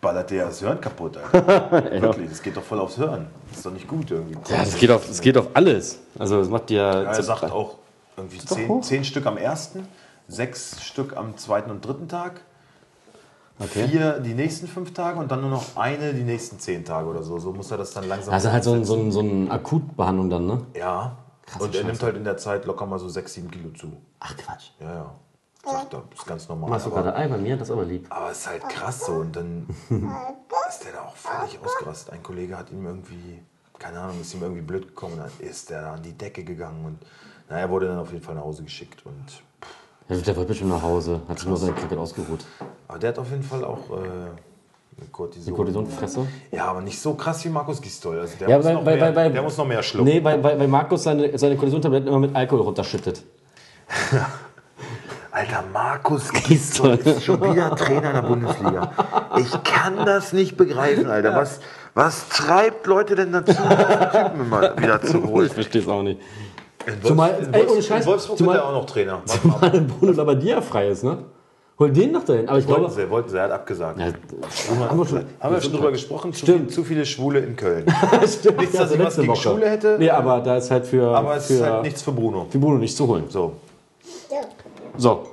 ballert dir ja das Hirn kaputt, Alter. (laughs) Wirklich, das geht doch voll aufs Hirn. Das ist doch nicht gut irgendwie. Ja, das geht auf, das geht auf alles. Also das macht dir. Ja, er sagt auch, irgendwie zehn, zehn Stück am ersten, sechs Stück am zweiten und dritten Tag, Okay. vier die nächsten fünf Tage und dann nur noch eine die nächsten zehn Tage oder so. So muss er das dann langsam. Also halt so, ein, so, ein, so eine Akutbehandlung dann, ne? Ja. Krasse und er nimmt Scheiße. halt in der Zeit locker mal so sechs, sieben Kilo zu. Ach Quatsch. Ja, ja. Sagt er, ist ganz normal. Machst du gerade Ei bei mir? Das ist aber lieb. Aber es ist halt krass so und dann (laughs) ist der da auch völlig ausgerastet. Ein Kollege hat ihm irgendwie, keine Ahnung, ist ihm irgendwie blöd gekommen dann ist der da an die Decke gegangen und naja, er wurde dann auf jeden Fall nach Hause geschickt und Ja, der wollte bestimmt nach Hause. Hat sich nur seine Krankheit ausgeruht. aber der hat auf jeden Fall auch äh, eine Cortison. Ja, aber nicht so krass wie Markus Gistol. Also der, Ja, muss, bei- noch bei- mehr, bei- bei- der muss noch mehr schlucken. Nee, weil, weil, weil Markus seine, seine Kortisontabletten immer mit Alkohol runterschüttet. (laughs) Alter, Markus Gistol ist schon wieder Trainer der Bundesliga. Ich kann das nicht begreifen, Alter. Was, was treibt Leute denn dazu, Typen immer wieder zu holen? Ich verstehe es auch nicht. In, Zumal- in, ey, ohne Scheiß, in Wolfsburg zumal- wird er auch noch Trainer. Zumal Bruno Labbadia frei ist, ne? Hol den doch dahin. Aber ich Wollten glaube. sie, wollten sie, er hat abgesagt. Ja, haben wir schon, haben wir schon drüber gesprochen? Zu, Stimmt. zu viele Schwule in Köln. (laughs) Stimmt, Nichts, ja, dass ich so was gegen Woche. Schule hätte. Nee, aber da ist halt für, Aber es für, ist halt nichts für Bruno. für Bruno nicht zu holen. So, So,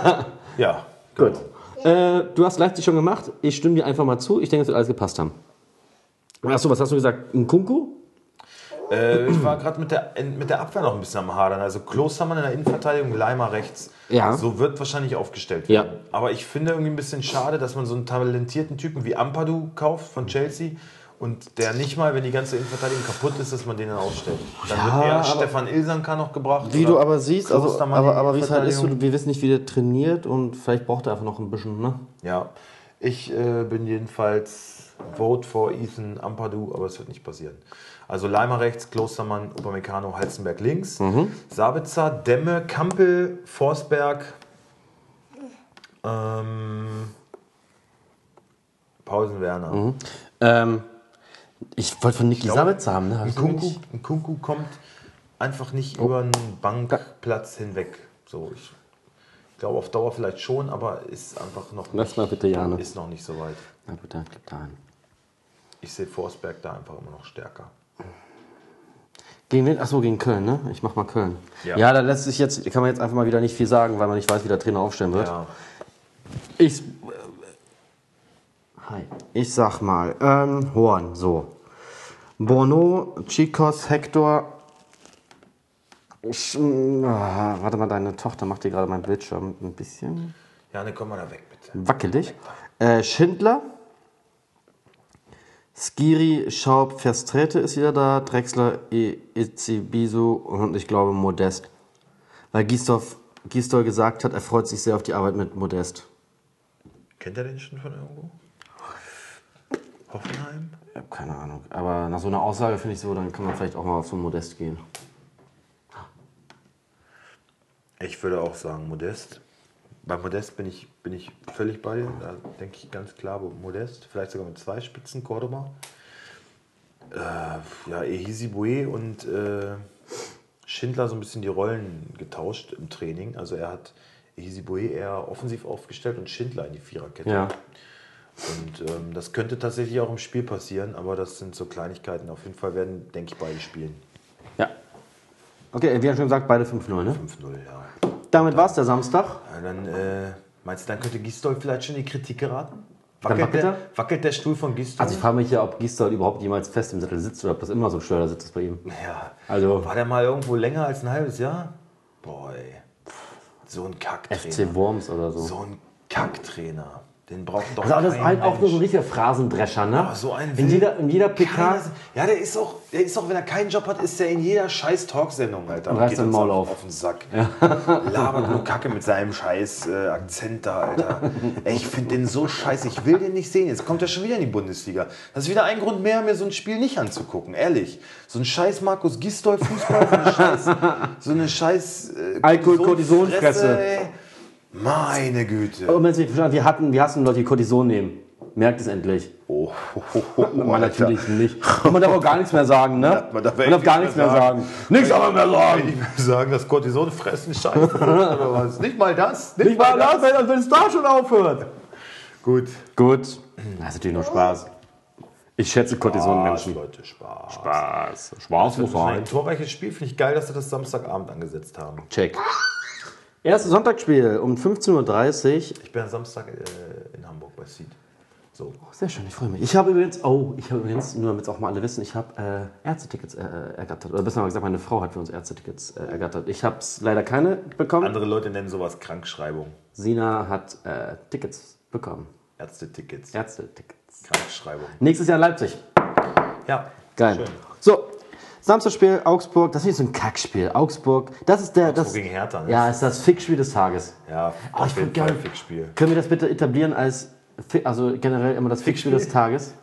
(laughs) ja. gut. Äh, du hast Leipzig schon gemacht. Ich stimme dir einfach mal zu. Ich denke, es wird alles gepasst haben. Achso, was hast du gesagt? Ein Kunku? Äh, ich war gerade mit der, mit der Abwehr noch ein bisschen am Hadern. Also Klostermann in der Innenverteidigung, Leimer rechts. Ja. So wird wahrscheinlich aufgestellt Ja. werden. Aber ich finde irgendwie ein bisschen schade, dass man so einen talentierten Typen wie Ampadu kauft von Chelsea und der nicht mal, wenn die ganze Innenverteidigung kaputt ist, dass man den dann aufstellt. Dann Ja, wird eher Stefan Ilsanka noch gebracht. Wie du aber siehst, also, aber, aber wie es halt ist, wir wissen nicht, wie der trainiert und vielleicht braucht er einfach noch ein bisschen, ne? Ja, ich äh, bin jedenfalls Vote for Ethan Ampadu, aber es wird nicht passieren. Also Leimer rechts, Klostermann, Upamecano, Halzenberg links, Sabitzer, Demme, Kampel, Forsberg, ähm, Pausen Werner. Ähm, ich wollte von Niki Sabitzer haben, ne? Ein Kunku, ein Kunku kommt einfach nicht Oh. über einen Bankplatz hinweg. So, ich glaube auf Dauer vielleicht schon, aber ist einfach noch Lass nicht, mal bitte Jane. ist noch nicht so weit. Na gut, dann klick da ein. Ich sehe Forsberg da einfach immer noch stärker. Gegen wen? Achso, gegen Köln, ne? Ich mach mal Köln. Ja. Ja. da lässt sich jetzt, kann man jetzt einfach mal wieder nicht viel sagen, weil man nicht weiß, wie der Trainer aufstellen wird. Ja. Ich. Hi. Ich sag mal, ähm, Horn, so. Bono, Chicos, Hector. Sch ah, warte mal, deine Tochter macht dir gerade meinen Bildschirm ein bisschen Jane, komm mal da weg, bitte. wackelig. Äh, Schindler. Skiri, Schaub, Verstrete ist wieder da. Drexler, I- Itzibisu und ich glaube Modest. Weil Gisdorf, Gisdol gesagt hat, er freut sich sehr auf die Arbeit mit Modest. Kennt er den schon von irgendwo? Hoffenheim? Ich habe keine Ahnung. Aber nach so einer Aussage finde ich so, dann kann man vielleicht auch mal auf so einen Modest gehen. Ich würde auch sagen Modest. Bei Modest bin ich, bin ich völlig bei dir. Da denke ich ganz klar Modest. Vielleicht sogar mit zwei Spitzen, Cordoba. Äh, ja, Ehisi Boué und äh, Schindler so ein bisschen die Rollen getauscht im Training. Also er hat Ehisi Boué eher offensiv aufgestellt und Schindler in die Viererkette. Ja. Und ähm, das könnte tatsächlich auch im Spiel passieren, aber das sind so Kleinigkeiten. Auf jeden Fall werden, denke ich, beide spielen. Ja. Okay, wir haben schon gesagt, beide 5-0, ne? 5-0, ja. Damit war es der Samstag. ja dann äh, meinst du, dann könnte Gistol vielleicht schon die Kritik geraten? Wackelt wackelt der, er? wackelt der Stuhl von Gistol? Also ich frage mich ja, ob Gisdol überhaupt jemals fest im Sattel sitzt oder ob das immer so ein Schleudersitz ist bei ihm. ja. Also War der mal irgendwo länger als ein halbes Jahr? Boah, ey. So ein Kacktrainer. FC Worms oder so. So ein Kacktrainer. Den braucht doch Also das ist halt auch nur so ein richtiger Phrasendrescher, ne? Aber so ein in, jeder, in jeder PK Keiner- Ja, der ist auch, der ist auch, wenn er keinen Job hat, ist er in jeder scheiß Talksendung, Alter. Und reißt uns Maul auf, auf. den Sack. (laughs) Labert nur Kacke mit seinem scheiß äh, Akzent da, Alter. Ey, ich finde den so scheiße. Ich will den nicht sehen. Jetzt kommt er schon wieder in die Bundesliga. Das ist wieder ein Grund mehr, mir so ein Spiel nicht anzugucken. Ehrlich. So ein scheiß Markus Gistol Fußball, so eine scheiß, so eine scheiß äh, Alkohol- Kortisonfresse, Kortisonfresse. ey. Meine Güte. Und wir hatten, wir hassen Leute, die Cortison nehmen. Merkt es endlich. Oh, ho, Man Alter. (laughs) natürlich nicht. Und man darf auch gar nichts mehr sagen, ne? man darf man darf gar nichts mehr sagen. Nichts aber mehr sagen. ich mir sagen, dass Cortison fressen scheiße oder was? (laughs) Nicht mal das. Nicht mal das, wenn wenn es da schon aufhört. Gut. Gut. Das ist natürlich nur Spaß. Ich schätze Cortison-Menschen. Leute, Spaß. Spaß. Spaß muss Ein sein. torreiches Spiel finde ich geil, dass sie das Samstagabend angesetzt haben. Check. Erstes Sonntagsspiel um 15.30 Uhr. Ich bin am Samstag äh, in Hamburg bei Seed. So. Sehr schön, ich freue mich. Ich habe übrigens, oh, ich habe übrigens, nur damit es auch mal alle wissen, ich habe äh, Ärztetickets äh, ergattert. Oder besser gesagt, meine Frau hat für uns Ärztetickets äh, ergattert. Ich habe leider keine bekommen. Andere Leute nennen sowas Krankschreibung. Sina hat äh, Tickets bekommen. Ärztetickets. Ärztetickets. Krankschreibung. Nächstes Jahr Leipzig. Ja. Geil. Schön. So, Samstagspiel, Augsburg. Das ist nicht so ein Kackspiel. Augsburg, das ist der. Das, gegen Hertha, ne? Ja, ist das Fickspiel des Tages. Ja, Oh, ich auf jeden würd Fall Fixspiel. Können wir das bitte etablieren als, also generell immer das Fickspiel des Tages?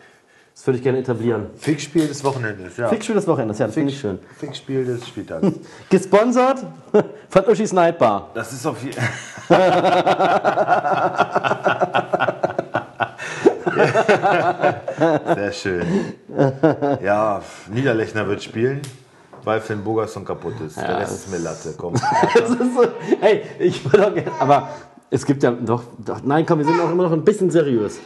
Das würde ich gerne etablieren. Fixspiel des Wochenendes, ja. Fickspiel des Wochenendes, ja, das finde ich schön. Fixspiel des Spieltags. (laughs) Gesponsert (laughs) von Uschi Sniper. Das ist auf jeden (laughs) (laughs) Sehr schön. Ja, Niederlechner wird spielen, weil Finn Bogerson kaputt ist. Der Rest ist mir Latte. Komm. (laughs) So, hey, ich würde doch gerne, aber es gibt ja doch, doch, nein, komm, wir sind auch immer noch ein bisschen seriös.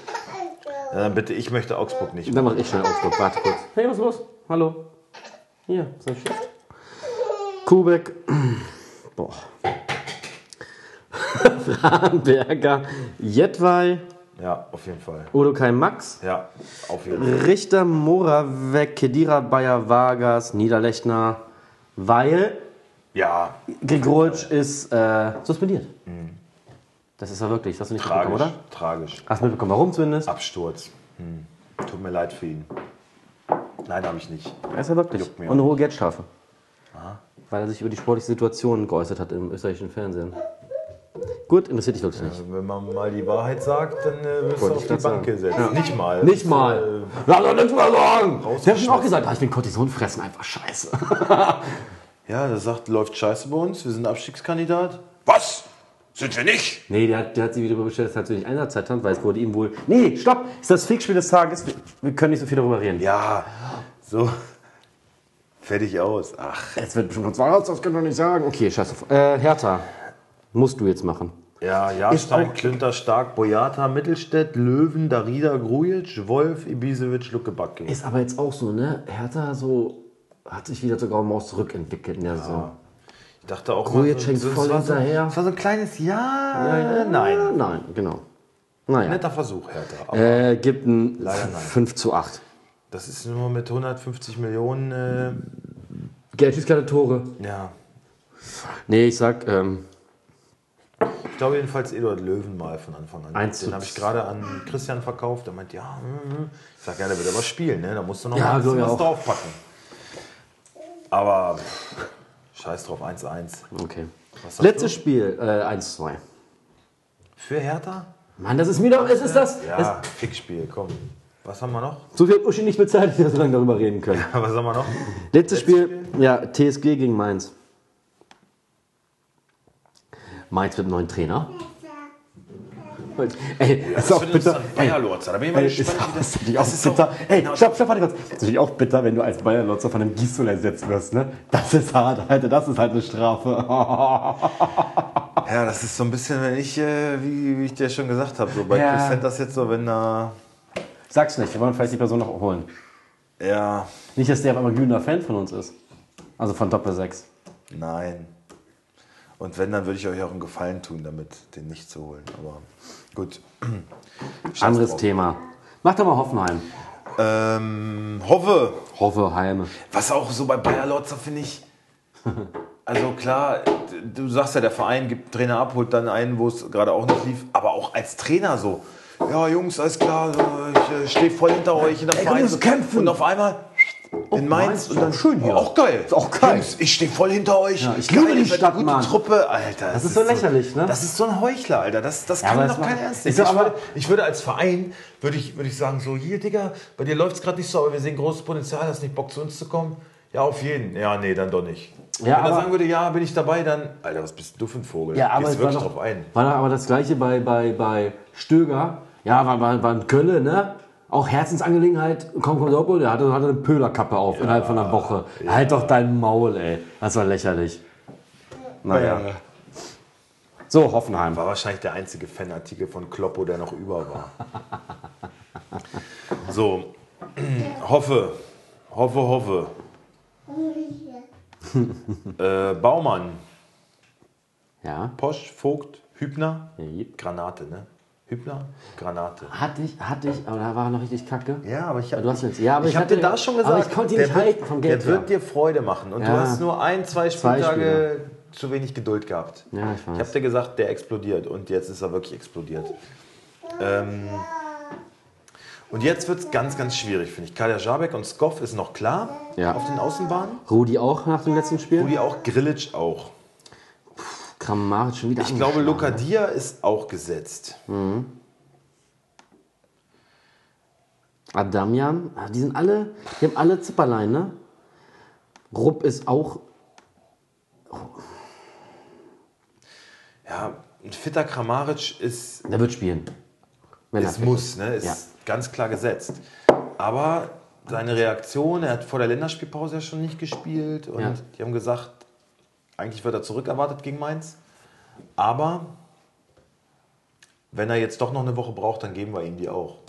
Ja, dann bitte, ich möchte Augsburg nicht. Dann mache ich schnell Augsburg, warte kurz. Hey, was ist los? Hallo. Hier, ist ein Stift. Kubek. Boah. (laughs) Franberger, Jedwai, Ja, auf jeden Fall. Udokai Max, Ja, auf jeden Fall. Richter, Moravec, Kedira, Bayer, Vargas, Niederlechner, weil Ja, Grigoric ist äh, suspendiert. Das ist er wirklich, das hast du nicht tragisch. mitbekommen, oder? Tragisch. Hast du mitbekommen, warum zumindest? Absturz. Hm. Tut mir leid für ihn. Nein, habe ich nicht. Er ist er wirklich. Und eine hohe Geldstrafe. Weil er sich über die sportliche Situation geäußert hat im österreichischen Fernsehen. Gut, interessiert dich wirklich nicht. Also, wenn man mal die Wahrheit sagt, dann äh, wirst du auf ich die Bank sagen. gesetzt. Nicht mal. Nicht mal. Lass doch nichts mehr sagen. Sie haben schon auch gesagt, ah, ich bin Cortison fressen, einfach scheiße. (laughs) Ja, der sagt, läuft scheiße bei uns, wir sind Abstiegskandidat. Was? Sind wir nicht? nee, der hat, der hat sich wieder bestellt, dass er natürlich Einsatzzeit hat, weil es wurde ihm wohl. Nee, stopp! Ist das Fickspiel des Tages? Wir, können nicht so viel darüber reden. Ja, so. Fertig aus. Ach, Es wird bestimmt uns was, das können wir nicht sagen. Okay, scheiße. Äh, Hertha. Musst du jetzt machen. ja, Ist Jahrstein, Klünter, Stark, Boyata, Mittelstädt, Löwen, Darida, Grujic, Wolf, Ibisevic, Luke Backe. Ist aber jetzt auch so, ne? Hertha so hat sich wieder grauen Maus zurückentwickelt in der Saison. Ich dachte auch Grujic hängt es voll so, hinterher. Es war so ein kleines Ja, nein. Nein, genau. Naja. Netter Versuch, Hertha. Äh, gibt ein Leider nein. 5 zu 8. das ist nur mit 150 Millionen. Äh, Geld schießt keine Tore. ja. Nee, ich sag, ähm, Ich glaube jedenfalls Eduard Löwen mal von Anfang an. Eins Den habe ich gerade an Christian verkauft. Der meint, ja, mhm. ich sag, ja, der wird aber spielen, ne? Da musst du noch Ja, mal ein bisschen ich was auch. draufpacken. Aber scheiß drauf, 1-1. okay. Letztes du? Spiel, äh, 1-2. Für Hertha? Mann, das ist mir doch, es ist das. Ja, Fickspiel, komm. Was haben wir noch? So viel hat Uschi nicht bezahlt, dass (laughs) wir so lange darüber reden können. Was haben wir noch? Letztes Spiel, ja, TSG gegen Mainz. Mainz mit einem neuen Trainer. Ey, ist auch bitter. Bayerlotzer. Da bin ich mal Ey, ist, gespannt. wie ist das- das ist bitter. auch- Ey, genau. stopp, stopp, warte kurz. Das ist natürlich auch bitter, wenn du als Bayern-Lotzer von einem Gießel ersetzt wirst, ne? Das ist hart, Alter, das ist halt eine Strafe. (laughs) Ja, das ist so ein bisschen, wenn ich, äh, wie, wie ich dir schon gesagt habe, so bei Ja. Chris Sanders jetzt so, wenn da, Sag's nicht, wir wollen vielleicht die Person noch holen. ja, Nicht, dass der auf einmal glühender Fan von uns ist. Also von Doppel 6. nein. Und wenn, dann würde ich euch auch einen Gefallen tun, damit den nicht zu holen. Aber gut. (clears throat) Scheiß Anderes drauf. Thema. Mach doch mal Hoffenheim. Ähm, hoffe. Hoffeheime. Was auch so bei Bayer Lotzer finde ich. Also klar, du sagst ja, der Verein gibt Trainer ab, holt dann einen, wo es gerade auch nicht lief. Aber auch als Trainer so. Ja, Jungs, alles klar, ich äh, stehe voll hinter euch in der Ey, komm, Verein. wir So. müssen kämpfen. Und auf einmal in Mainz. Mainz, und dann schön hier. Auch geil. Ist auch geil. Jungs, ich stehe voll hinter euch. Ja, ich liebe die Stadt, gute Mann. Truppe, Alter. Das ist so lächerlich, ne? Das ist so ein Heuchler, Alter. Das, das Ja, kann doch das keiner macht- ernst nehmen. Ich, würde, ich würde als Verein, würde ich, würde ich sagen, so, hier, Digga, bei dir läuft es gerade nicht so, aber wir sehen großes Potenzial, hast nicht Bock zu uns zu kommen? Ja, auf jeden. Ja, nee, dann doch nicht. Ja, Wenn er sagen würde, ja, bin ich dabei, dann, Alter, was bist du für ein Vogel? Ja, aber Gehst wirklich doch, drauf ein. war doch aber das gleiche bei, bei, bei Stöger. Ja, war, war, war in Köln, ne? Auch Herzensangelegenheit. Komm, komm, Doppel, der hatte, hatte eine Pöhlerkappe auf innerhalb von einer Woche. Halt doch dein Maul, ey. Das war lächerlich. Naja. So, Hoffenheim. War wahrscheinlich der einzige Fanartikel von Kloppo, der noch über war. (laughs) so, Hoffe, hoffe, hoffe. äh, Baumann, Ja. Posch, Vogt, Hübner, Yep. Granate, ne? Hübner, Granate. Hatte ich, hatte ich, aber da war er noch richtig kacke. Ja, aber ich habe Du hast jetzt, ja, aber ich, hab hatte dir da schon gesagt, aber ich konnte ihn nicht halten vom Geld Der wird dir Freude machen. Und du Ja. hast nur ein, zwei Zwei Spieltage zu wenig Geduld gehabt. Ja, ich Ich weiß. habe dir gesagt, der explodiert. Und jetzt ist er wirklich explodiert. Ähm, und jetzt wird es ganz, ganz schwierig, finde ich. Kader Jabek und Skoff ist noch klar Ja. auf den Außenbahnen. Rudi auch nach dem letzten Spiel. Rudi auch, Grilic auch. Kramaric schon wieder Ich glaube. Lokadia ist auch gesetzt. Adamian, ah, die sind alle, die haben alle Zipperlein, ne? Rupp ist auch, Ja, ein fitter Kramaric ist der wird spielen. Wenn Es muss, ist. ne? Ist Ja. ganz klar gesetzt. Aber seine Reaktion, er hat vor der Länderspielpause ja schon nicht gespielt und Ja. die haben gesagt, eigentlich wird er zurückerwartet gegen Mainz. Aber wenn er jetzt doch noch eine Woche braucht, dann geben wir ihm die auch.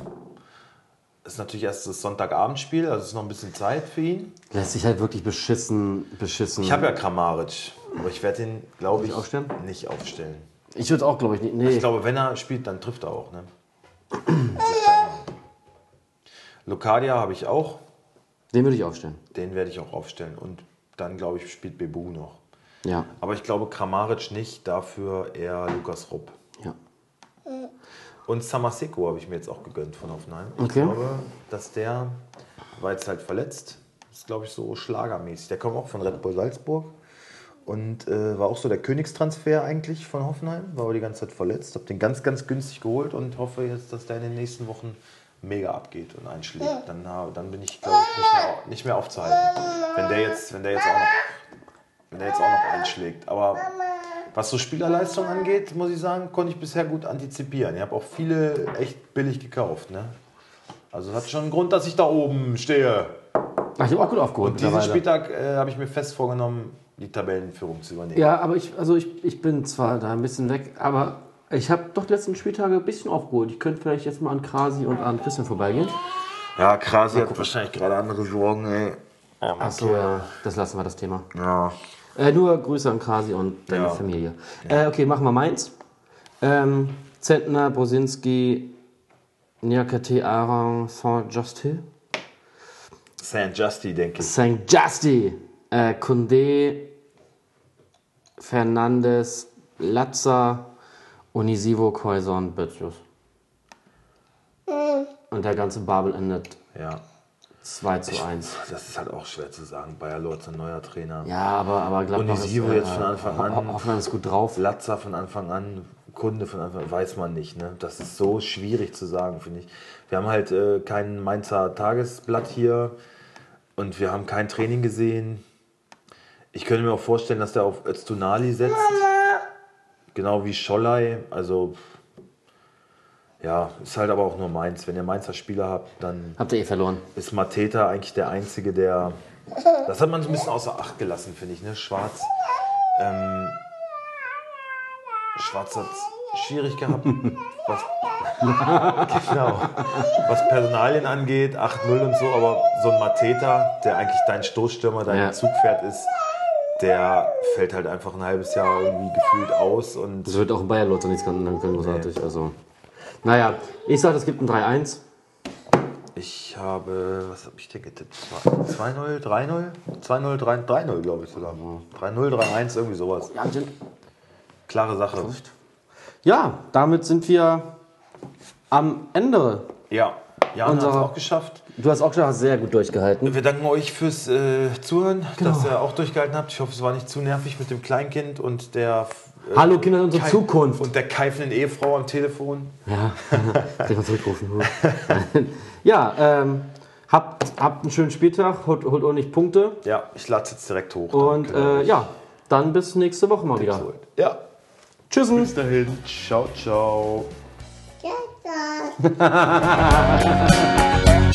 Das ist natürlich erst das Sonntagabendspiel, also es ist noch ein bisschen Zeit für ihn. Lässt sich halt wirklich beschissen, beschissen. Ich habe ja Kramaric, aber ich werde ihn, glaube ich, Nicht aufstellen? nicht aufstellen. Ich würde auch, glaube ich, nicht. Nee. Ich glaube, wenn er spielt, dann trifft er auch. Ne? (clears throat) Locadia habe ich auch. Den würde ich aufstellen. Den werde ich auch aufstellen. Und dann, glaube ich, spielt Bebu noch. Ja. Aber ich glaube Kramaric nicht, dafür eher Lukas Rupp. ja. Und Samaseko habe ich mir jetzt auch gegönnt von Hoffenheim. Ich Okay. glaube, dass der, war jetzt halt verletzt, ist glaube ich so schlagermäßig. Der kommt auch von Red Bull Salzburg und äh, war auch so der Königstransfer eigentlich von Hoffenheim. War aber die ganze Zeit verletzt. Habe den ganz, ganz günstig geholt und hoffe jetzt, dass der in den nächsten Wochen mega abgeht und einschlägt. Dann, dann bin ich, glaube ich, nicht mehr, nicht mehr aufzuhalten. Wenn der jetzt, wenn der jetzt auch noch, wenn der jetzt auch noch einschlägt. Aber was so Spielerleistung angeht, muss ich sagen, konnte ich bisher gut antizipieren. Ich habe auch viele echt billig gekauft. Ne? Also hat schon einen Grund, dass ich da oben stehe. Ach, ich habe auch gut aufgeholt. Und diesen. Spieltag äh, habe ich mir fest vorgenommen, die Tabellenführung zu übernehmen. Ja, aber ich, also ich, ich bin zwar da ein bisschen weg, aber ich habe doch die letzten Spieltage ein bisschen aufgeholt. Ich könnte vielleicht jetzt mal an Krasi und an Christian vorbeigehen. Ja, Krasi hat wahrscheinlich gerade andere Sorgen, ey. Achso, ja, das lassen wir das Thema. Ja. Äh, nur Grüße an Krasi und deine Ja. Familie. Äh, okay, machen wir meins. Ähm, Zentner, Brosinski, Niakate, Aran, Saint-Justy. Saint Justy, denke ich. Saint-Justy, äh, Kunde, Fernandes, Latza, Onisivo, Quaison, Bötschus. Und der ganze Babel endet Ja. 2 zu 1. Das ist halt auch schwer zu sagen. Bayer Lorz, ein neuer Trainer. Ja, aber, aber Gladbach Onisivo ist, jetzt von Anfang an. Ho- Hoffenheim ist gut drauf. Latza von Anfang an, Kunde von Anfang an, weiß man nicht. Ne? Das ist so schwierig zu sagen, finde ich. Wir haben halt äh, kein Mainzer Tagesblatt hier und wir haben kein Training gesehen. Ich könnte mir auch vorstellen, dass der auf Öztunali setzt. Genau wie Schollei. Also, ja, ist halt aber auch nur Mainz. Wenn ihr Mainzer Spieler habt, dann Habt ihr eh verloren. ist Mateta eigentlich der Einzige, der. Das hat man so ein bisschen außer Acht gelassen, finde ich. Ne? Schwarz. Ähm, Schwarz hat schwierig gehabt. Was, (laughs) genau. Was Personalien angeht, 8-0 und so, aber so ein Mateta, der eigentlich dein Stoßstürmer, dein Ja. Zugpferd ist, der fällt halt einfach ein halbes Jahr irgendwie gefühlt aus und Das wird auch in Bayern Lotzer nichts ganz großartig. Also, naja, ich sage, es gibt ein 3-1. Ich habe, was habe ich denn getippt? 2-0, 3-0? 2-0, 3- 3-0, glaube ich sogar. 3-0, 3-1, irgendwie sowas. Klare Sache. Ja, damit sind wir am Ende. Ja, Jan hat es auch geschafft. Du hast auch schon sehr gut durchgehalten. Wir danken euch fürs äh, Zuhören, dass ihr auch durchgehalten habt. Ich hoffe, es war nicht zu nervig mit dem Kleinkind und der. Hallo Kinder unserer Keif- Zukunft. Und der keifenden Ehefrau am Telefon. Ja, (laughs) kann zurückrufen. ja, ähm, habt, habt einen schönen Spieltag, holt, holt ordentlich Punkte. Ja, ich lade es jetzt direkt hoch. Und äh, euch ja, dann bis nächste Woche mal wieder. Ja, Tschüss. bis dahin. Ciao, ciao. Tschüss. (laughs)